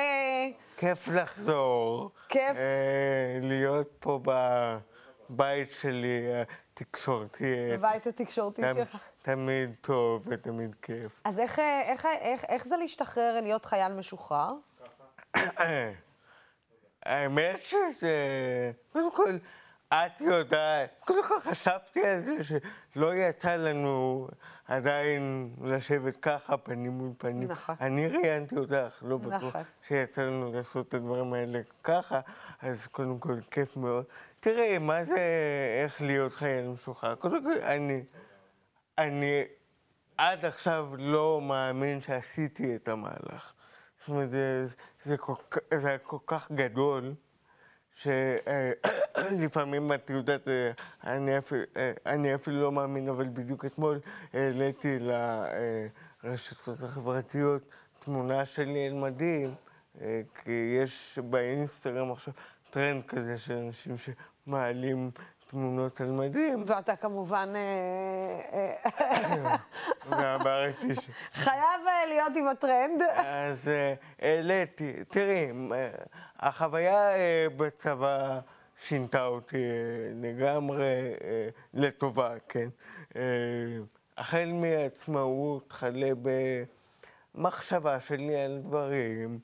כיף לחזור. כיף. אה, להיות פה בבית שלי, התקשורתי. בבית התקשורתי שלך. תמיד טוב ותמיד כיף. אז איך, איך, איך זה להשתחרר להיות חייל משוחרר? האמת שזה... קודם כל, את יודעת, קודם כל חשבתי על זה שלא יצא לנו עדיין לשבת ככה, פנים מול פנים. נכון. אני ראיינתי אותך, לא בטוח נכון. שיצא לנו לעשות את הדברים האלה ככה, אז קודם כל, כיף מאוד. תראה, מה זה איך להיות חייל משוחרר? קודם כל, אני, אני עד עכשיו לא מאמין שעשיתי את המהלך. זאת אומרת, זה, זה, כל, זה היה כל כך גדול. שלפעמים את יודעת, אני אפילו, אני אפילו לא מאמין, אבל בדיוק אתמול העליתי לרשתות החברתיות תמונה שלי על מדים, כי יש באינסטגרם עכשיו טרנד כזה של אנשים שמעלים תמונות על מדים. ואתה כמובן... ואמרתי ש... חייב להיות עם הטרנד. אז העליתי, תראי, החוויה בצבא שינתה אותי לגמרי לטובה, כן. החל מעצמאות, חלה במחשבה שלי על דברים,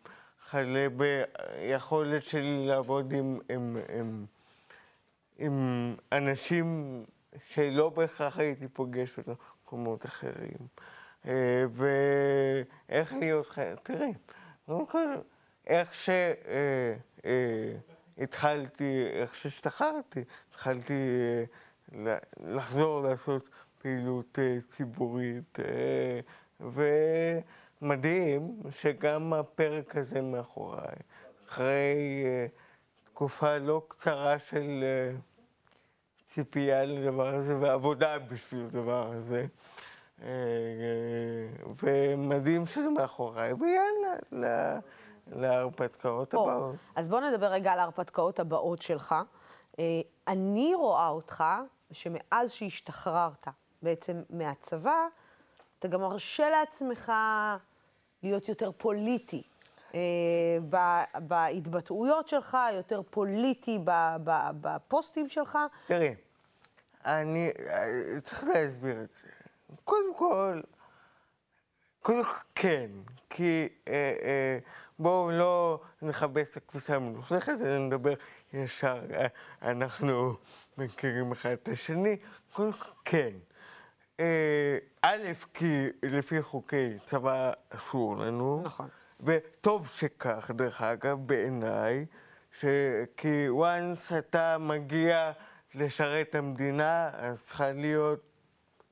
חלה ביכולת שלי לעבוד עם, עם, עם, עם אנשים שלא בהכרח הייתי פוגש אותם במקומות אחרים. ואיך להיות חייל, תראי, איך שהתחלתי, איך שהשתחררתי, התחלתי לחזור לעשות פעילות ציבורית, ומדהים שגם הפרק הזה מאחוריי, אחרי תקופה לא קצרה של ציפייה לדבר הזה ועבודה בשביל הדבר הזה. ומדהים שזה מאחוריי, ויאללה, להרפתקאות הבאות. אז בוא נדבר רגע על ההרפתקאות הבאות שלך. אני רואה אותך, שמאז שהשתחררת בעצם מהצבא, אתה גם מרשה לעצמך להיות יותר פוליטי. בהתבטאויות שלך, יותר פוליטי בפוסטים שלך. תראי, אני צריך להסביר את זה. קודם כל, קודם כל כן, כי אה, אה, בואו לא נכבס את הכביסה המלוכלכת, אלא נדבר ישר, אה, אנחנו מכירים אחד את השני, קודם כל כן. אה, א', כי לפי חוקי צבא אסור לנו. נכון. וטוב שכך, דרך אגב, בעיניי, כי once אתה מגיע לשרת את המדינה, אז צריכה להיות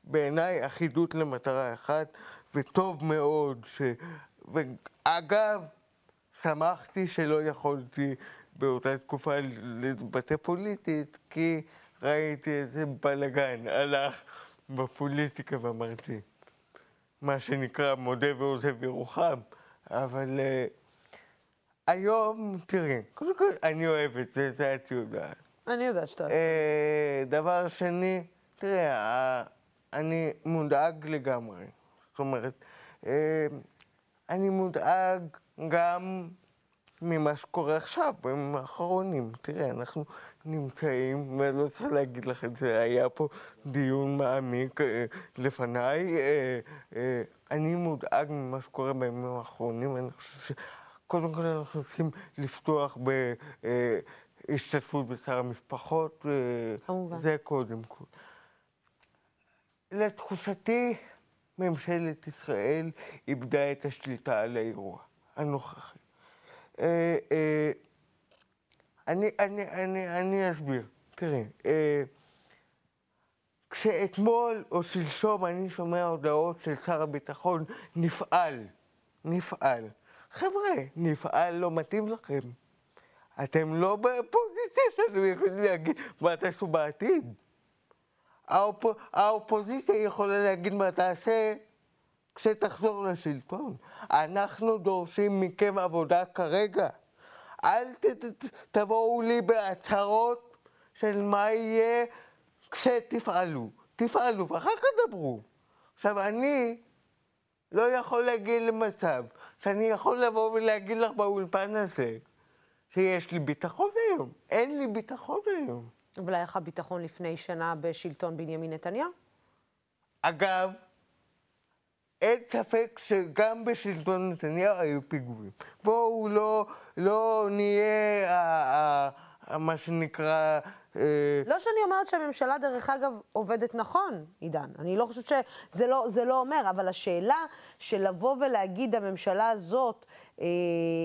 בעיניי אחידות למטרה אחת, וטוב מאוד ש... ואגב, שמחתי שלא יכולתי באותה תקופה להתבטא פוליטית, כי ראיתי איזה בלאגן הלך בפוליטיקה ואמרתי, מה שנקרא מודה ועוזב ירוחם. אבל uh, היום, תראי, קודם כל, אני אוהב את זה, זה את יודעת. אני יודעת שאתה... Uh, דבר שני, תראה, uh, אני מודאג לגמרי. זאת אומרת, אני מודאג גם ממה שקורה עכשיו, בימים האחרונים. תראה, אנחנו נמצאים, ואני לא צריך להגיד לך את זה, היה פה דיון מעמיק אה, לפניי. אה, אה, אני מודאג ממה שקורה בימים האחרונים, אני חושב שקודם כל אנחנו צריכים לפתוח בהשתתפות בשר המשפחות. כמובן. זה קודם כל. לתחושתי, ממשלת ישראל איבדה את השליטה על האירוע הנוכחי. אה, אה, אני, אני, אני, אני אסביר. תראי, אה, כשאתמול או שלשום אני שומע הודעות של שר הביטחון, נפעל, נפעל. חבר'ה, נפעל לא מתאים לכם. אתם לא בפוזיציה שאתם יכולים להגיד מה תעשו בעתיד. האופ... האופוזיציה יכולה להגיד מה תעשה כשתחזור לשלטון. אנחנו דורשים מכם עבודה כרגע. אל ת, ת, ת, תבואו לי בהצהרות של מה יהיה כשתפעלו. תפעלו ואחר כך דברו. עכשיו, אני לא יכול להגיע למצב שאני יכול לבוא ולהגיד לך באולפן הזה שיש לי ביטחון היום. אין לי ביטחון היום. אבל היה לך ביטחון לפני שנה בשלטון בנימין נתניהו? אגב, אין ספק שגם בשלטון נתניהו היו פיגועים. בואו לא, לא נהיה מה שנקרא לא שאני אומרת שהממשלה, דרך אגב, עובדת נכון, עידן. אני לא חושבת שזה לא, לא אומר, אבל השאלה של לבוא ולהגיד, הממשלה הזאת אה,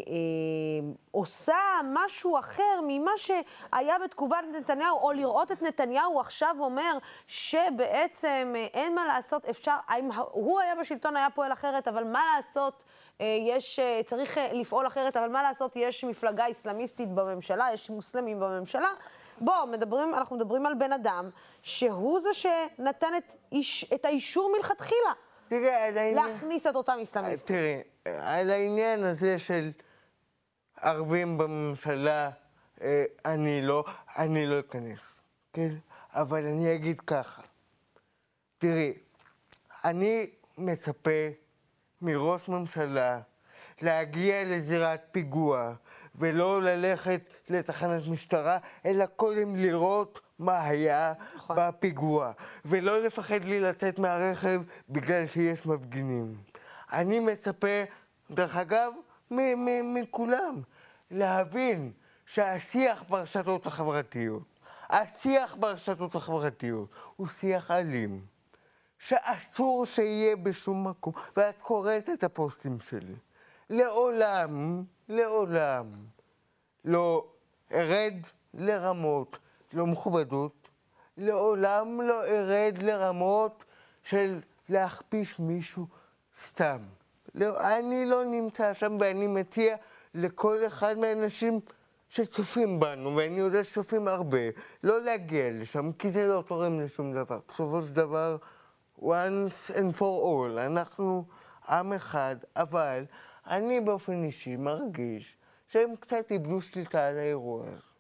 אה, עושה משהו אחר ממה שהיה בתגובת נתניהו, או לראות את נתניהו עכשיו אומר שבעצם אה, אין מה לעשות, אפשר, אם הוא היה בשלטון היה פועל אחרת, אבל מה לעשות? אה, יש, אה, צריך אה, לפעול אחרת, אבל מה לעשות, יש מפלגה אסלאמיסטית בממשלה, יש מוסלמים בממשלה. בואו, מדברים, אנחנו מדברים על בן אדם שהוא זה שנתן את, איש, את האישור מלכתחילה. תראה, על העניין... להכניס את אותם אסלאמיסטים. תראי, על העניין הזה של ערבים בממשלה, אני לא, אני לא אכנס, כן? אבל אני אגיד ככה, תראי, אני מצפה מראש ממשלה להגיע לזירת פיגוע ולא ללכת לתחנת משטרה, אלא קודם לראות מה היה נכון. בפיגוע, ולא לפחד לי לצאת מהרכב בגלל שיש מפגינים. אני מצפה, דרך אגב, מכולם, להבין שהשיח ברשתות החברתיות, השיח ברשתות החברתיות הוא שיח אלים. שאסור שיהיה בשום מקום, ואת קוראת את הפוסטים שלי. לעולם, לעולם, לא ארד לרמות לא מכובדות, לעולם לא ארד לרמות של להכפיש מישהו סתם. לא, אני לא נמצא שם ואני מציע לכל אחד מהאנשים שצופים בנו, ואני יודע שצופים הרבה, לא להגיע לשם, כי זה לא תורם לשום דבר. בסופו של דבר, once and for all. אנחנו עם אחד, אבל אני באופן אישי מרגיש שהם קצת איבדו שליטה על האירוע הזה.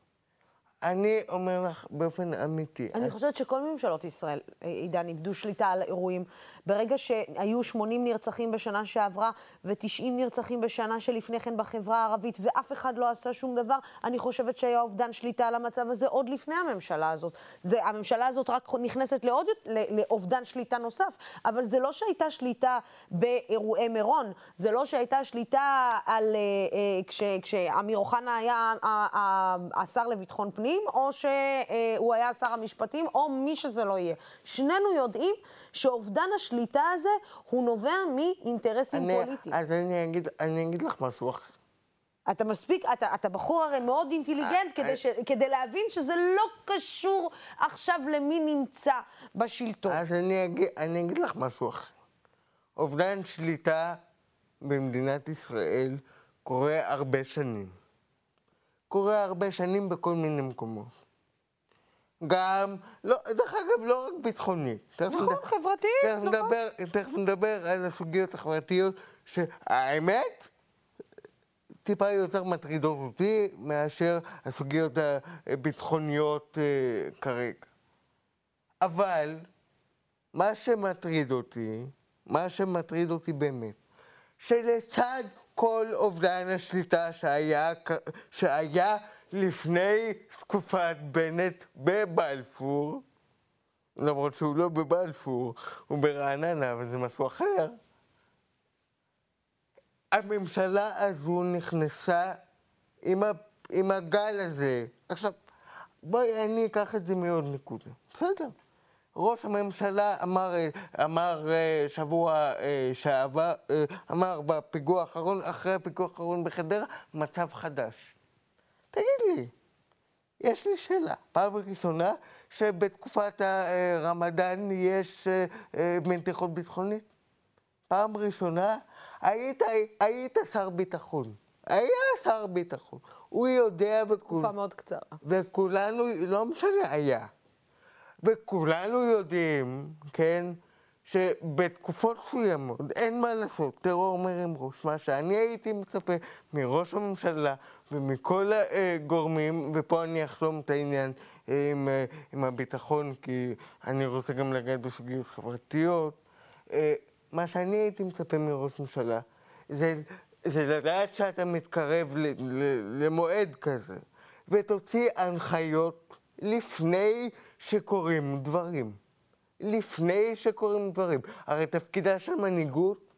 אני אומר לך באופן אמיתי. אני חושבת שכל ממשלות ישראל, עידן, איבדו שליטה על האירועים. ברגע שהיו 80 נרצחים בשנה שעברה ו-90 נרצחים בשנה שלפני כן בחברה הערבית, ואף אחד לא עשה שום דבר, אני חושבת שהיה אובדן שליטה על המצב הזה עוד לפני הממשלה הזאת. זה, הממשלה הזאת רק נכנסת לעוד, לאובדן שליטה נוסף, אבל זה לא שהייתה שליטה באירועי מירון, זה לא שהייתה שליטה על... אה, אה, כש, כשאמיר אוחנה היה השר לביטחון פנים, הפנים, או שהוא היה שר המשפטים, או מי שזה לא יהיה. שנינו יודעים שאובדן השליטה הזה הוא נובע מאינטרסים אני, פוליטיים. אז אני אגיד, אני אגיד לך משהו אחר. אתה מספיק, אתה, אתה בחור הרי מאוד אינטליגנט אה, כדי, אה. ש, כדי להבין שזה לא קשור עכשיו למי נמצא בשלטון. אז אני אגיד, אני אגיד לך משהו אחר. אובדן שליטה במדינת ישראל קורה הרבה שנים. קורה הרבה שנים בכל מיני מקומות. גם, לא, דרך אגב, לא רק ביטחונית. נכון, חברתית, נכון. נדבר, תכף נדבר על הסוגיות החברתיות, שהאמת, טיפה יותר מטרידות אותי מאשר הסוגיות הביטחוניות אה, כרגע. אבל מה שמטריד אותי, מה שמטריד אותי באמת, שלצד כל אובדן השליטה שהיה, שהיה לפני תקופת בנט בבלפור, למרות שהוא לא בבלפור, הוא ברעננה, אבל זה משהו אחר. הממשלה הזו נכנסה עם, ה, עם הגל הזה. עכשיו, בואי, אני אקח את זה מעוד נקודה. בסדר. ראש הממשלה אמר, אמר אה, שבוע אה, שעבר, אה, אמר בפיגוע האחרון, אחרי הפיגוע האחרון בחדרה, מצב חדש. תגיד לי, יש לי שאלה. פעם ראשונה שבתקופת הרמדאן יש מתיחות ביטחונית? פעם ראשונה היית, היית שר ביטחון. היה שר ביטחון. הוא יודע וכול... תקופה מאוד קצרה. וכולנו, לא משנה, היה. וכולנו יודעים, כן, שבתקופות מסוימות, אין מה לעשות, טרור מרים ראש. מה שאני הייתי מצפה מראש הממשלה ומכל הגורמים, ופה אני אחסום את העניין עם, עם הביטחון, כי אני רוצה גם לגעת בסוגיות חברתיות. מה שאני הייתי מצפה מראש ממשלה זה, זה לדעת שאתה מתקרב ל, ל, למועד כזה, ותוציא הנחיות לפני שקורים דברים. לפני שקורים דברים. הרי תפקידה של מנהיגות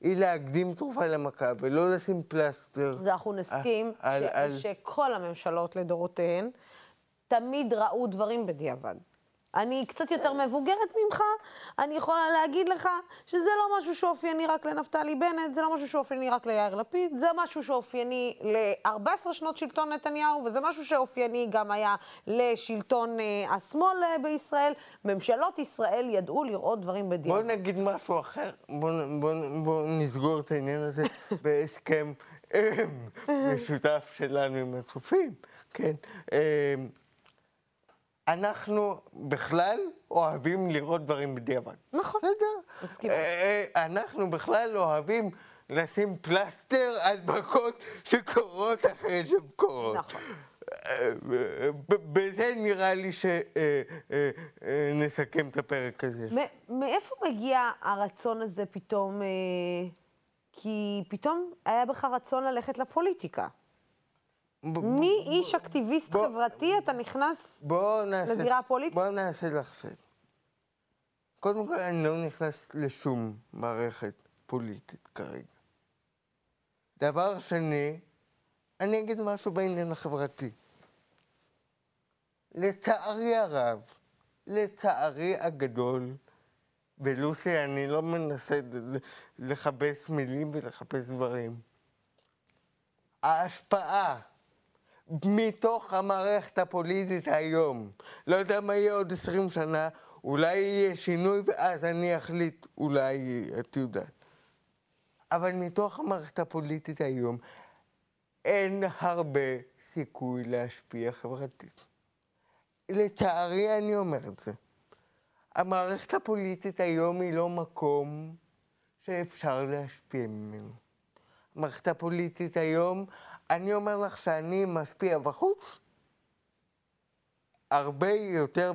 היא להקדים תרופה למכה ולא לשים פלסטר. אז אנחנו נסכים על, ש... על... שכל הממשלות לדורותיהן תמיד ראו דברים בדיעבד. אני קצת יותר מבוגרת ממך, אני יכולה להגיד לך שזה לא משהו שאופייני רק לנפתלי בנט, זה לא משהו שאופייני רק ליאיר לפיד, זה משהו שאופייני ל-14 שנות שלטון נתניהו, וזה משהו שאופייני גם היה לשלטון uh, השמאל uh, בישראל. ממשלות ישראל ידעו לראות דברים בדיוק. בוא נגיד משהו אחר, בוא, בוא, בוא נסגור את העניין הזה בהסכם אה, משותף שלנו עם הצופים, כן? אנחנו בכלל אוהבים לראות דברים בדיעבד. נכון. בסדר. אה, אה, אנחנו בכלל אוהבים לשים פלסטר על מכות שקורות אחרי שהן קורות. נכון. אה, בזה נראה לי שנסכם את הפרק הזה. מאיפה מגיע הרצון הזה פתאום? כי פתאום היה בך רצון ללכת לפוליטיקה. מאיש אקטיביסט בוא, חברתי אתה נכנס נעשה, לזירה הפוליטית? בוא נעשה לך סדר. קודם כל, אני לא נכנס לשום מערכת פוליטית כרגע. דבר שני, אני אגיד משהו בעניין החברתי. לצערי הרב, לצערי הגדול, ולוסי, אני לא מנסה לכבס מילים ולחפש דברים. ההשפעה מתוך המערכת הפוליטית היום. לא יודע מה יהיה עוד עשרים שנה, אולי יהיה שינוי ואז אני אחליט, אולי, את יודעת. אבל מתוך המערכת הפוליטית היום, אין הרבה סיכוי להשפיע חברתית. לצערי אני אומר את זה. המערכת הפוליטית היום היא לא מקום שאפשר להשפיע ממנו. המערכת הפוליטית היום, אני אומר לך שאני משפיע בחוץ הרבה יותר,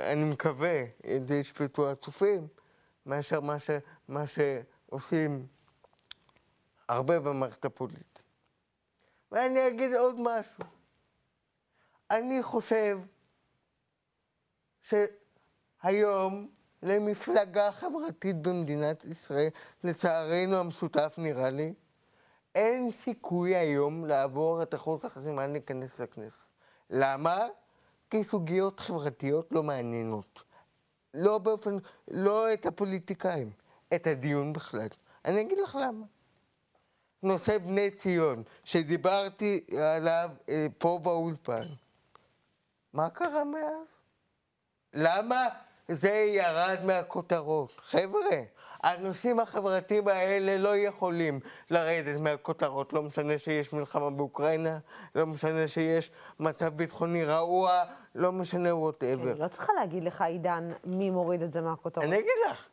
אני מקווה, את זה ישפטו הצופים, מאשר מה, ש, מה שעושים הרבה במערכת הפוליטית. ואני אגיד עוד משהו. אני חושב שהיום למפלגה חברתית במדינת ישראל, לצערנו המשותף נראה לי, אין סיכוי היום לעבור את אחוז החסימה להיכנס לכנסת. למה? כי סוגיות חברתיות לא מעניינות. לא באופן, לא את הפוליטיקאים, את הדיון בכלל. אני אגיד לך למה. נושא בני ציון, שדיברתי עליו אה, פה באולפן, מה קרה מאז? למה זה ירד מהכותרות? חבר'ה, הנושאים החברתיים האלה לא יכולים לרדת מהכותרות, לא משנה שיש מלחמה באוקראינה, לא משנה שיש מצב ביטחוני רעוע, לא משנה whatever. אני לא צריכה להגיד לך, עידן, מי מוריד את זה מהכותרות. אני אגיד לך.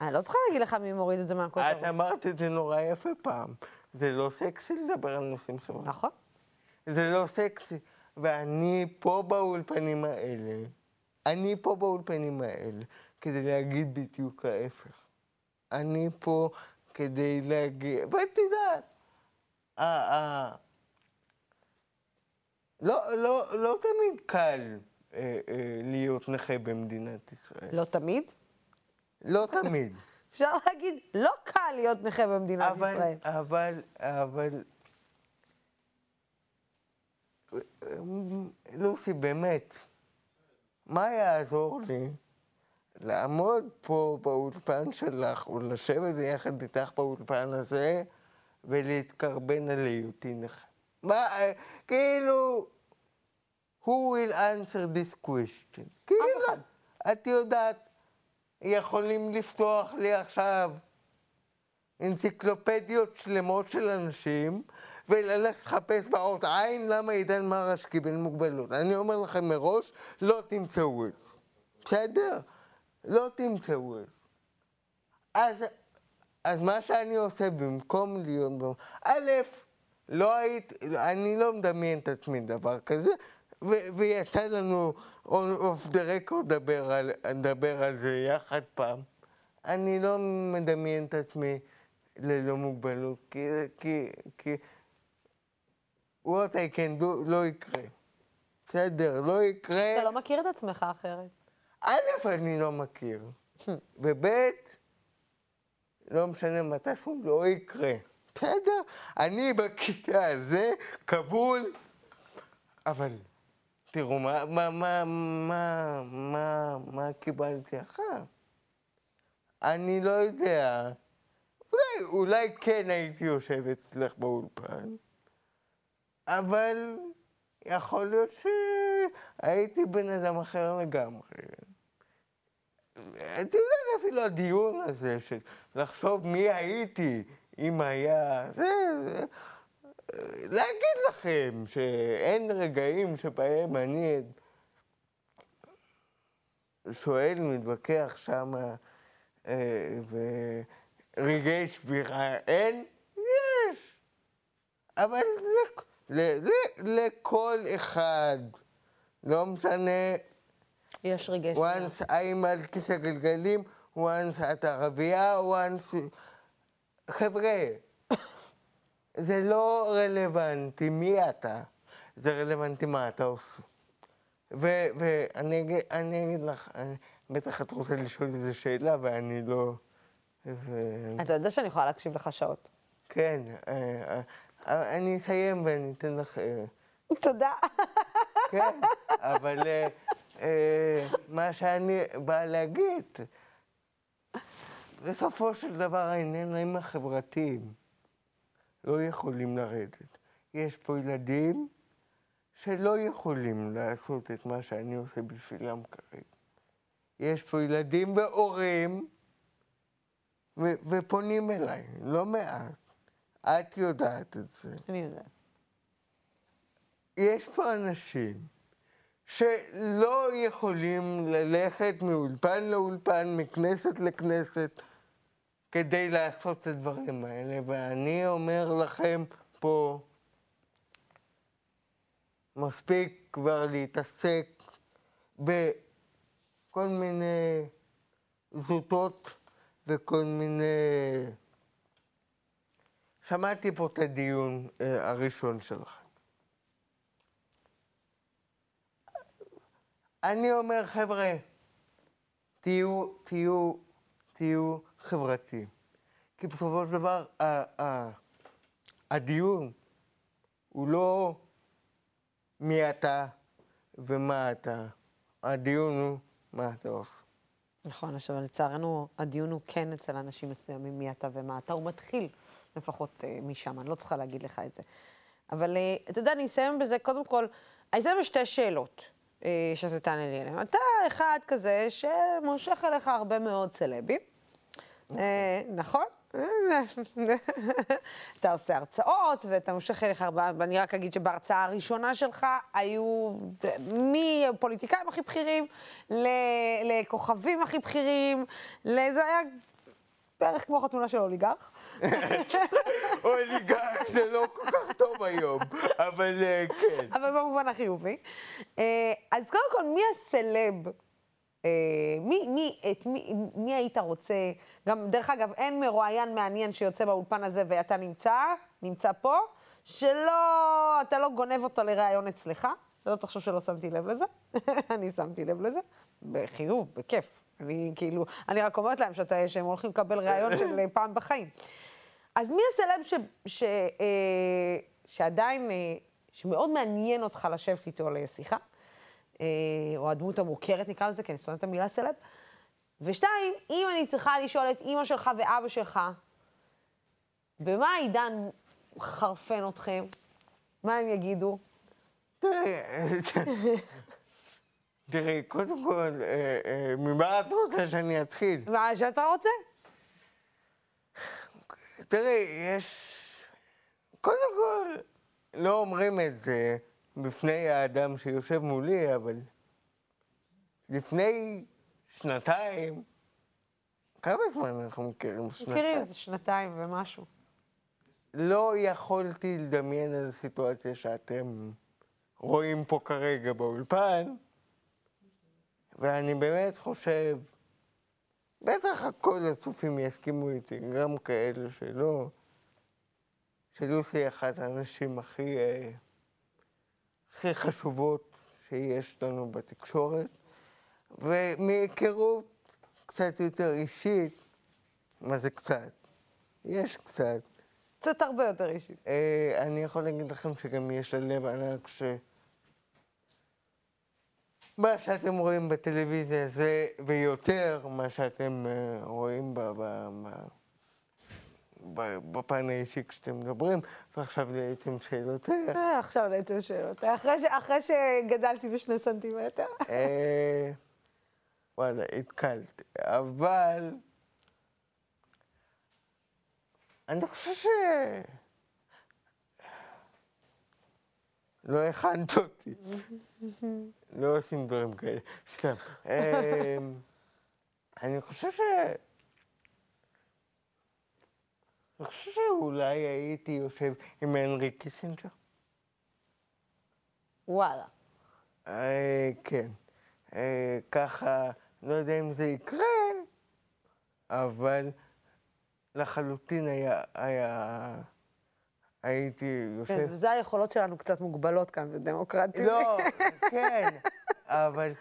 אני לא צריכה להגיד לך מי מוריד את זה מהכותרות. את אמרת את זה נורא יפה פעם. זה לא סקסי לדבר על נושאים חברתיים. נכון. זה לא סקסי. ואני פה באולפנים האלה, אני פה באולפנים האלה, כדי להגיד בדיוק ההפך. אני פה כדי להגיע, ואת יודעת, לא, לא, לא תמיד קל אה, אה, להיות נכה במדינת ישראל. לא תמיד? לא תמיד. אפשר להגיד, לא קל להיות נכה במדינת אבל, ישראל. אבל, אבל... לוסי, באמת, מה יעזור לי לעמוד פה באולפן שלך, ולשבת יחד איתך באולפן הזה, ולהתקרבן על היותי נכה. מה, כאילו, who will answer this question? כאילו, את יודעת, יכולים לפתוח לי עכשיו אנציקלופדיות שלמות של אנשים, וללכת לחפש באות עין למה עידן מרש קיבל מוגבלות. אני אומר לכם מראש, לא תמצאו את זה. בסדר? לא תמצאו את זה. אז, אז מה שאני עושה במקום להיות... א', לא היית, אני לא מדמיין את עצמי דבר כזה, ו- ויצא לנו אוף דה רקורד לדבר על זה יחד פעם. אני לא מדמיין את עצמי ללא מוגבלות, כי, כי, כי what I can do לא יקרה. בסדר, לא יקרה. אתה לא מכיר את עצמך אחרת. א', אני לא מכיר, וב', לא משנה מתי סכום, לא יקרה. בסדר, אני בכיתה הזה, כבול, אבל תראו, מה, מה, מה, מה, מה, מה קיבלתי אחר? אני לא יודע. אולי, אולי כן הייתי יושב אצלך באולפן, אבל יכול להיות שהייתי בן אדם אחר לגמרי. את יודעת, אפילו הדיון הזה של לחשוב מי הייתי אם היה... זה, זה, להגיד לכם שאין רגעים שבהם אני שואל, מתווכח שם אה, ורגעי שבירה, אין? יש. אבל ל, ל, לכל אחד, לא משנה יש רגעי once I'm על כיסא גלגלים, once את ערבייה, once... חבר'ה, זה לא רלוונטי מי אתה, זה רלוונטי מה אתה עושה. ואני אגיד לך, בטח את רוצה לשאול איזו שאלה ואני לא... ו... אתה יודע שאני יכולה להקשיב לך שעות. כן, אה, אה, אני אסיים ואני אתן לך... אה, תודה. כן, אבל מה שאני באה להגיד, בסופו של דבר העניינים החברתיים לא יכולים לרדת. יש פה ילדים שלא יכולים לעשות את מה שאני עושה בשבילם כרגע. יש פה ילדים והורים, ופונים אליי, לא מעט. את יודעת את זה. אני יודעת. יש פה אנשים שלא יכולים ללכת מאולפן לאולפן, מכנסת לכנסת, כדי לעשות את הדברים האלה, ואני אומר לכם פה, מספיק כבר להתעסק בכל מיני זוטות וכל מיני... שמעתי פה את הדיון אה, הראשון שלכם. אני אומר, חבר'ה, תהיו, תהיו, תהיו חברתיים. כי בסופו של דבר, ה- ה- הדיון הוא לא מי אתה ומה אתה. הדיון הוא מה אתה עושה. נכון, אבל לצערנו הדיון הוא כן אצל אנשים מסוימים מי אתה ומה אתה. הוא מתחיל לפחות uh, משם, אני לא צריכה להגיד לך את זה. אבל uh, אתה יודע, אני אסיים בזה, קודם כל, אני אסיים בשתי שאלות. שאתה תענה לי עליהן. אתה אחד כזה שמושך אליך הרבה מאוד סלבים, נכון? אתה עושה הרצאות, ואתה מושך אליך ואני רק אגיד שבהרצאה הראשונה שלך היו מפוליטיקאים הכי בכירים, לכוכבים הכי בכירים, זה היה בערך כמו חתונה של אוליגרך. אוליגרך זה לא כל כך טוב היום, אבל אה, כן. אבל במובן החיובי. אה, אז קודם כל, מי הסלב? אה, מי, מי, את מי, מי היית רוצה, גם, דרך אגב, אין מרואיין מעניין שיוצא באולפן הזה ואתה נמצא, נמצא פה, שלא, אתה לא גונב אותו לראיון אצלך, שלא תחשוב שלא שמתי לב לזה, אני שמתי לב לזה, בחיוב, בכיף. אני כאילו, אני רק אומרת להם שאתה, שהם הולכים לקבל ראיון של פעם בחיים. אז מי הסלב ש, ש, אה, שעדיין, אה, שמאוד מעניין אותך לשבת איתו לשיחה? אה, או הדמות המוכרת נקרא לזה, כי אני שונאת את המילה סלב. ושתיים, אם אני צריכה לשאול את אימא שלך ואבא שלך, במה העידן חרפן אתכם? מה הם יגידו? תראי, קודם כל, אה, אה, ממה את רוצה שאני אתחיל? מה שאתה רוצה. תראי, יש... קודם כל, לא אומרים את זה בפני האדם שיושב מולי, אבל לפני שנתיים, כמה זמן אנחנו מכירים? שנתיים? מכירים איזה שנתיים ומשהו. לא יכולתי לדמיין איזו סיטואציה שאתם רואים פה כרגע באולפן, ואני באמת חושב, בטח כל הצופים יסכימו איתי, גם כאלה שלא, שלוסי היא אחת האנשים הכי, אה, הכי חשובות שיש לנו בתקשורת, ומהיכרות קצת יותר אישית, מה זה קצת? יש קצת. קצת הרבה יותר אישית. אה, אני יכול להגיד לכם שגם יש לה לב ענק ש... מה שאתם רואים בטלוויזיה זה, ויותר מה שאתם uh, רואים ב... ב, ב בפן האישי כשאתם מדברים, ועכשיו לעצם שאלותיך. אה, עכשיו לעצם שאלותיך. אחרי שגדלתי בשני סנטימטר. אה, וואלה, התקלתי. אבל... אני חושב ש... לא הכנת אותי. לא עושים דברים כאלה, סתם. אה, אני חושב ש... אני חושב שאולי הייתי יושב עם הנרי קיסינג'ר. וואלה. אה, כן. אה, ככה, לא יודע אם זה יקרה, אבל לחלוטין היה, הייתי יושב... כן, וזה היכולות שלנו קצת מוגבלות כאן בדמוקרטיה. לא, כן, אבל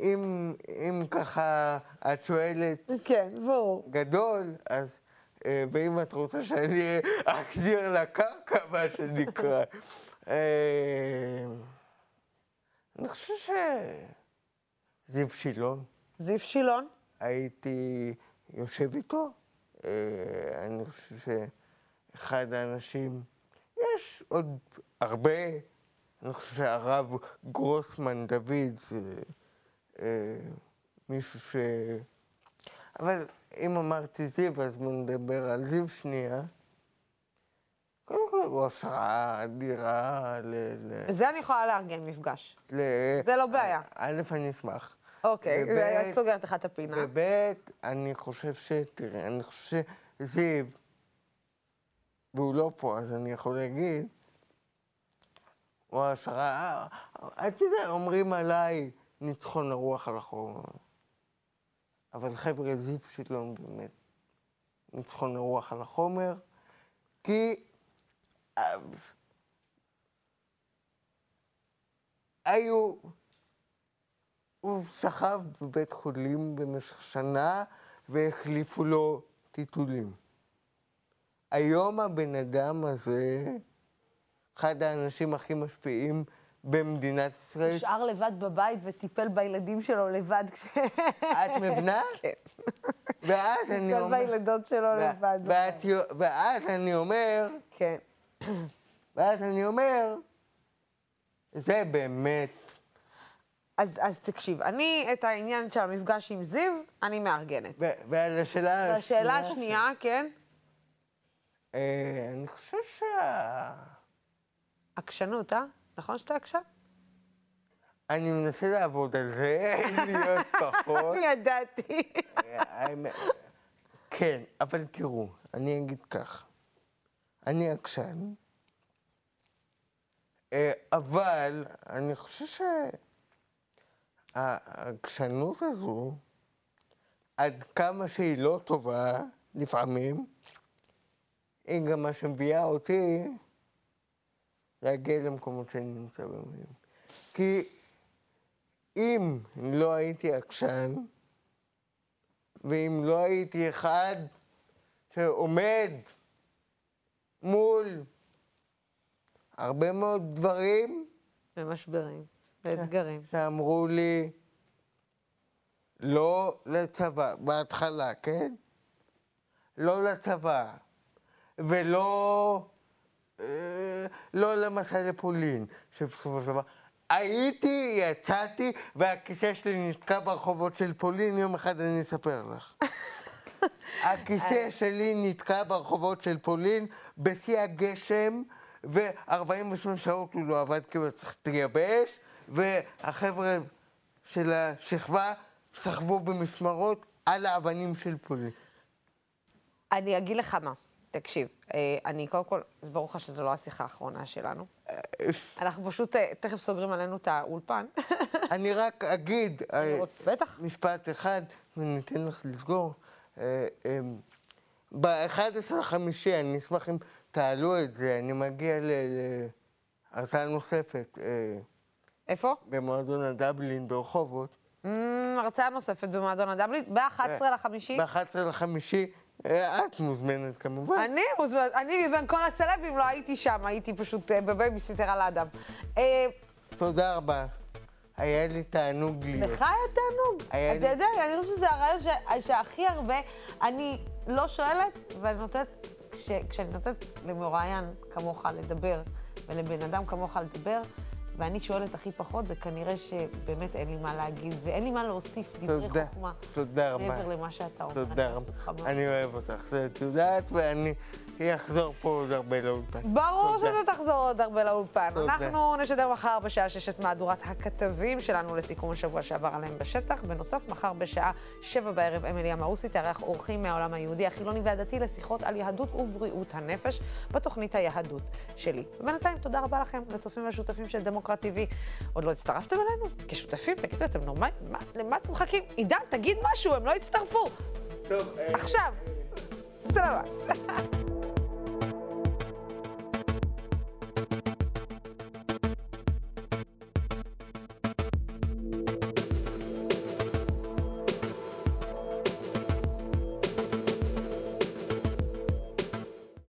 אם, אם ככה את שואלת... כן, ברור. גדול, אז... אה, ואם את רוצה שאני אחזיר לקרקע, מה שנקרא. אה, אני חושב ש... זיו שילון. זיו שילון? הייתי יושב איתו. אה, אני חושב שאחד האנשים, יש עוד הרבה, אני חושב שהרב גרוסמן דוד זה מישהו ש... אבל אם אמרתי זיו, אז בואו נדבר על זיו שנייה. קודם כל, הוא השראה אדירה ל... זה אני יכולה לארגן מפגש. זה לא בעיה. א', אני אשמח. אוקיי, זה סוגרת לך את הפינה. וב', אני חושב ש... תראה, אני חושב שזיו, והוא לא פה, אז אני יכול להגיד, הוא השראה... אתה יודע, אומרים עליי ניצחון הרוח על החור. אבל חבר'ה, זיו שילון באמת ניצחון הרוח על החומר, כי אה, היו, הוא שכב בבית חולים במשך שנה והחליפו לו טיטולים. היום הבן אדם הזה, אחד האנשים הכי משפיעים במדינת ישראל. נשאר לבד בבית וטיפל בילדים שלו לבד כש... את מבינה? כן. ואז אני אומר... טיפל בילדות שלו לבד. ואז אני אומר... כן. ואז אני אומר, זה באמת... אז, אז תקשיב, אני את העניין של המפגש עם זיו, אני מארגנת. ועל השאלה השנייה... והשאלה השנייה, כן? אה, אני חושב שה... עקשנות, אה? נכון שאתה עקשן? אני מנסה לעבוד על זה, להיות פחות. ידעתי. כן, אבל תראו, אני אגיד כך. אני עקשן, אה, אבל אני חושב שהעקשנות הזו, עד כמה שהיא לא טובה, לפעמים, היא גם מה שמביאה אותי להגיע למקומות שאני נמצא בהם. כי אם לא הייתי עקשן, ואם לא הייתי אחד שעומד מול הרבה מאוד דברים... ומשברים, ואתגרים. שאמרו לי, לא לצבא, בהתחלה, כן? לא לצבא, ולא אה, לא למסע לפולין, שבסופו של דבר... הייתי, יצאתי, והכיסא שלי נתקע ברחובות של פולין, יום אחד אני אספר לך. הכיסא אה. שלי נתקע ברחובות של פולין בשיא הגשם, ו-48 שעות הוא לא עבד כי הוא צריך להתייבש, והחבר'ה של השכבה סחבו במשמרות על האבנים של פולין. אני אגיד לך מה. תקשיב, אה, אני קודם כל, ברור לך שזו לא השיחה האחרונה שלנו. אנחנו פשוט אה, תכף סוגרים עלינו את האולפן. אני רק אגיד, אה, בטח. משפט אחד, וניתן לך לסגור. ב-11 לחמישי, אני אשמח אם תעלו את זה, אני מגיע להרצאה נוספת. איפה? במועדון הדבלין ברחובות. אמ, הרצאה נוספת במועדון הדבלין, ב-11 לחמישי? ב-11 לחמישי. אה, את מוזמנת כמובן. אני מוזמנת, אני מבין כל הסלבים לא הייתי שם, הייתי פשוט אה, בבייביסיטר על האדם. תודה רבה. היה לי תענוג להיות. לך היה תענוג? אתה לי... יודע, אני חושבת שזה הרעיון ש... שהכי הרבה, אני לא שואלת, ואני נותנת, כש... כשאני נותנת למרואיין כמוך לדבר, ולבן אדם כמוך לדבר, ואני שואלת הכי פחות, זה כנראה שבאמת אין לי מה להגיד, ואין לי מה להוסיף דברי תודה, חוכמה. תודה רבה. מעבר למה שאתה אומר. תודה רבה. אני אוהב אותך, את יודעת, ואני אחזור פה עוד הרבה לאולפן. ברור שזה תחזור עוד הרבה לאולפן. אנחנו נשדר מחר בשעה שש את מהדורת הכתבים שלנו לסיכום השבוע שעבר עליהם בשטח. בנוסף, מחר בשעה שבע בערב אמילי אמרוסי תארח אורחים מהעולם היהודי, החילוני והדתי לשיחות על יהדות ובריאות הנפש בתוכנית היהדות שלי. ובינתיים, תודה רבה לכם, לצופים והשותפים של דמוקרט TV. עוד לא הצטרפתם אלינו? כשותפים? תגידו, אתם נורמלים? למה אתם מחכים? עידן, תגיד משהו, הם לא הצטרפו. טוב. さらば。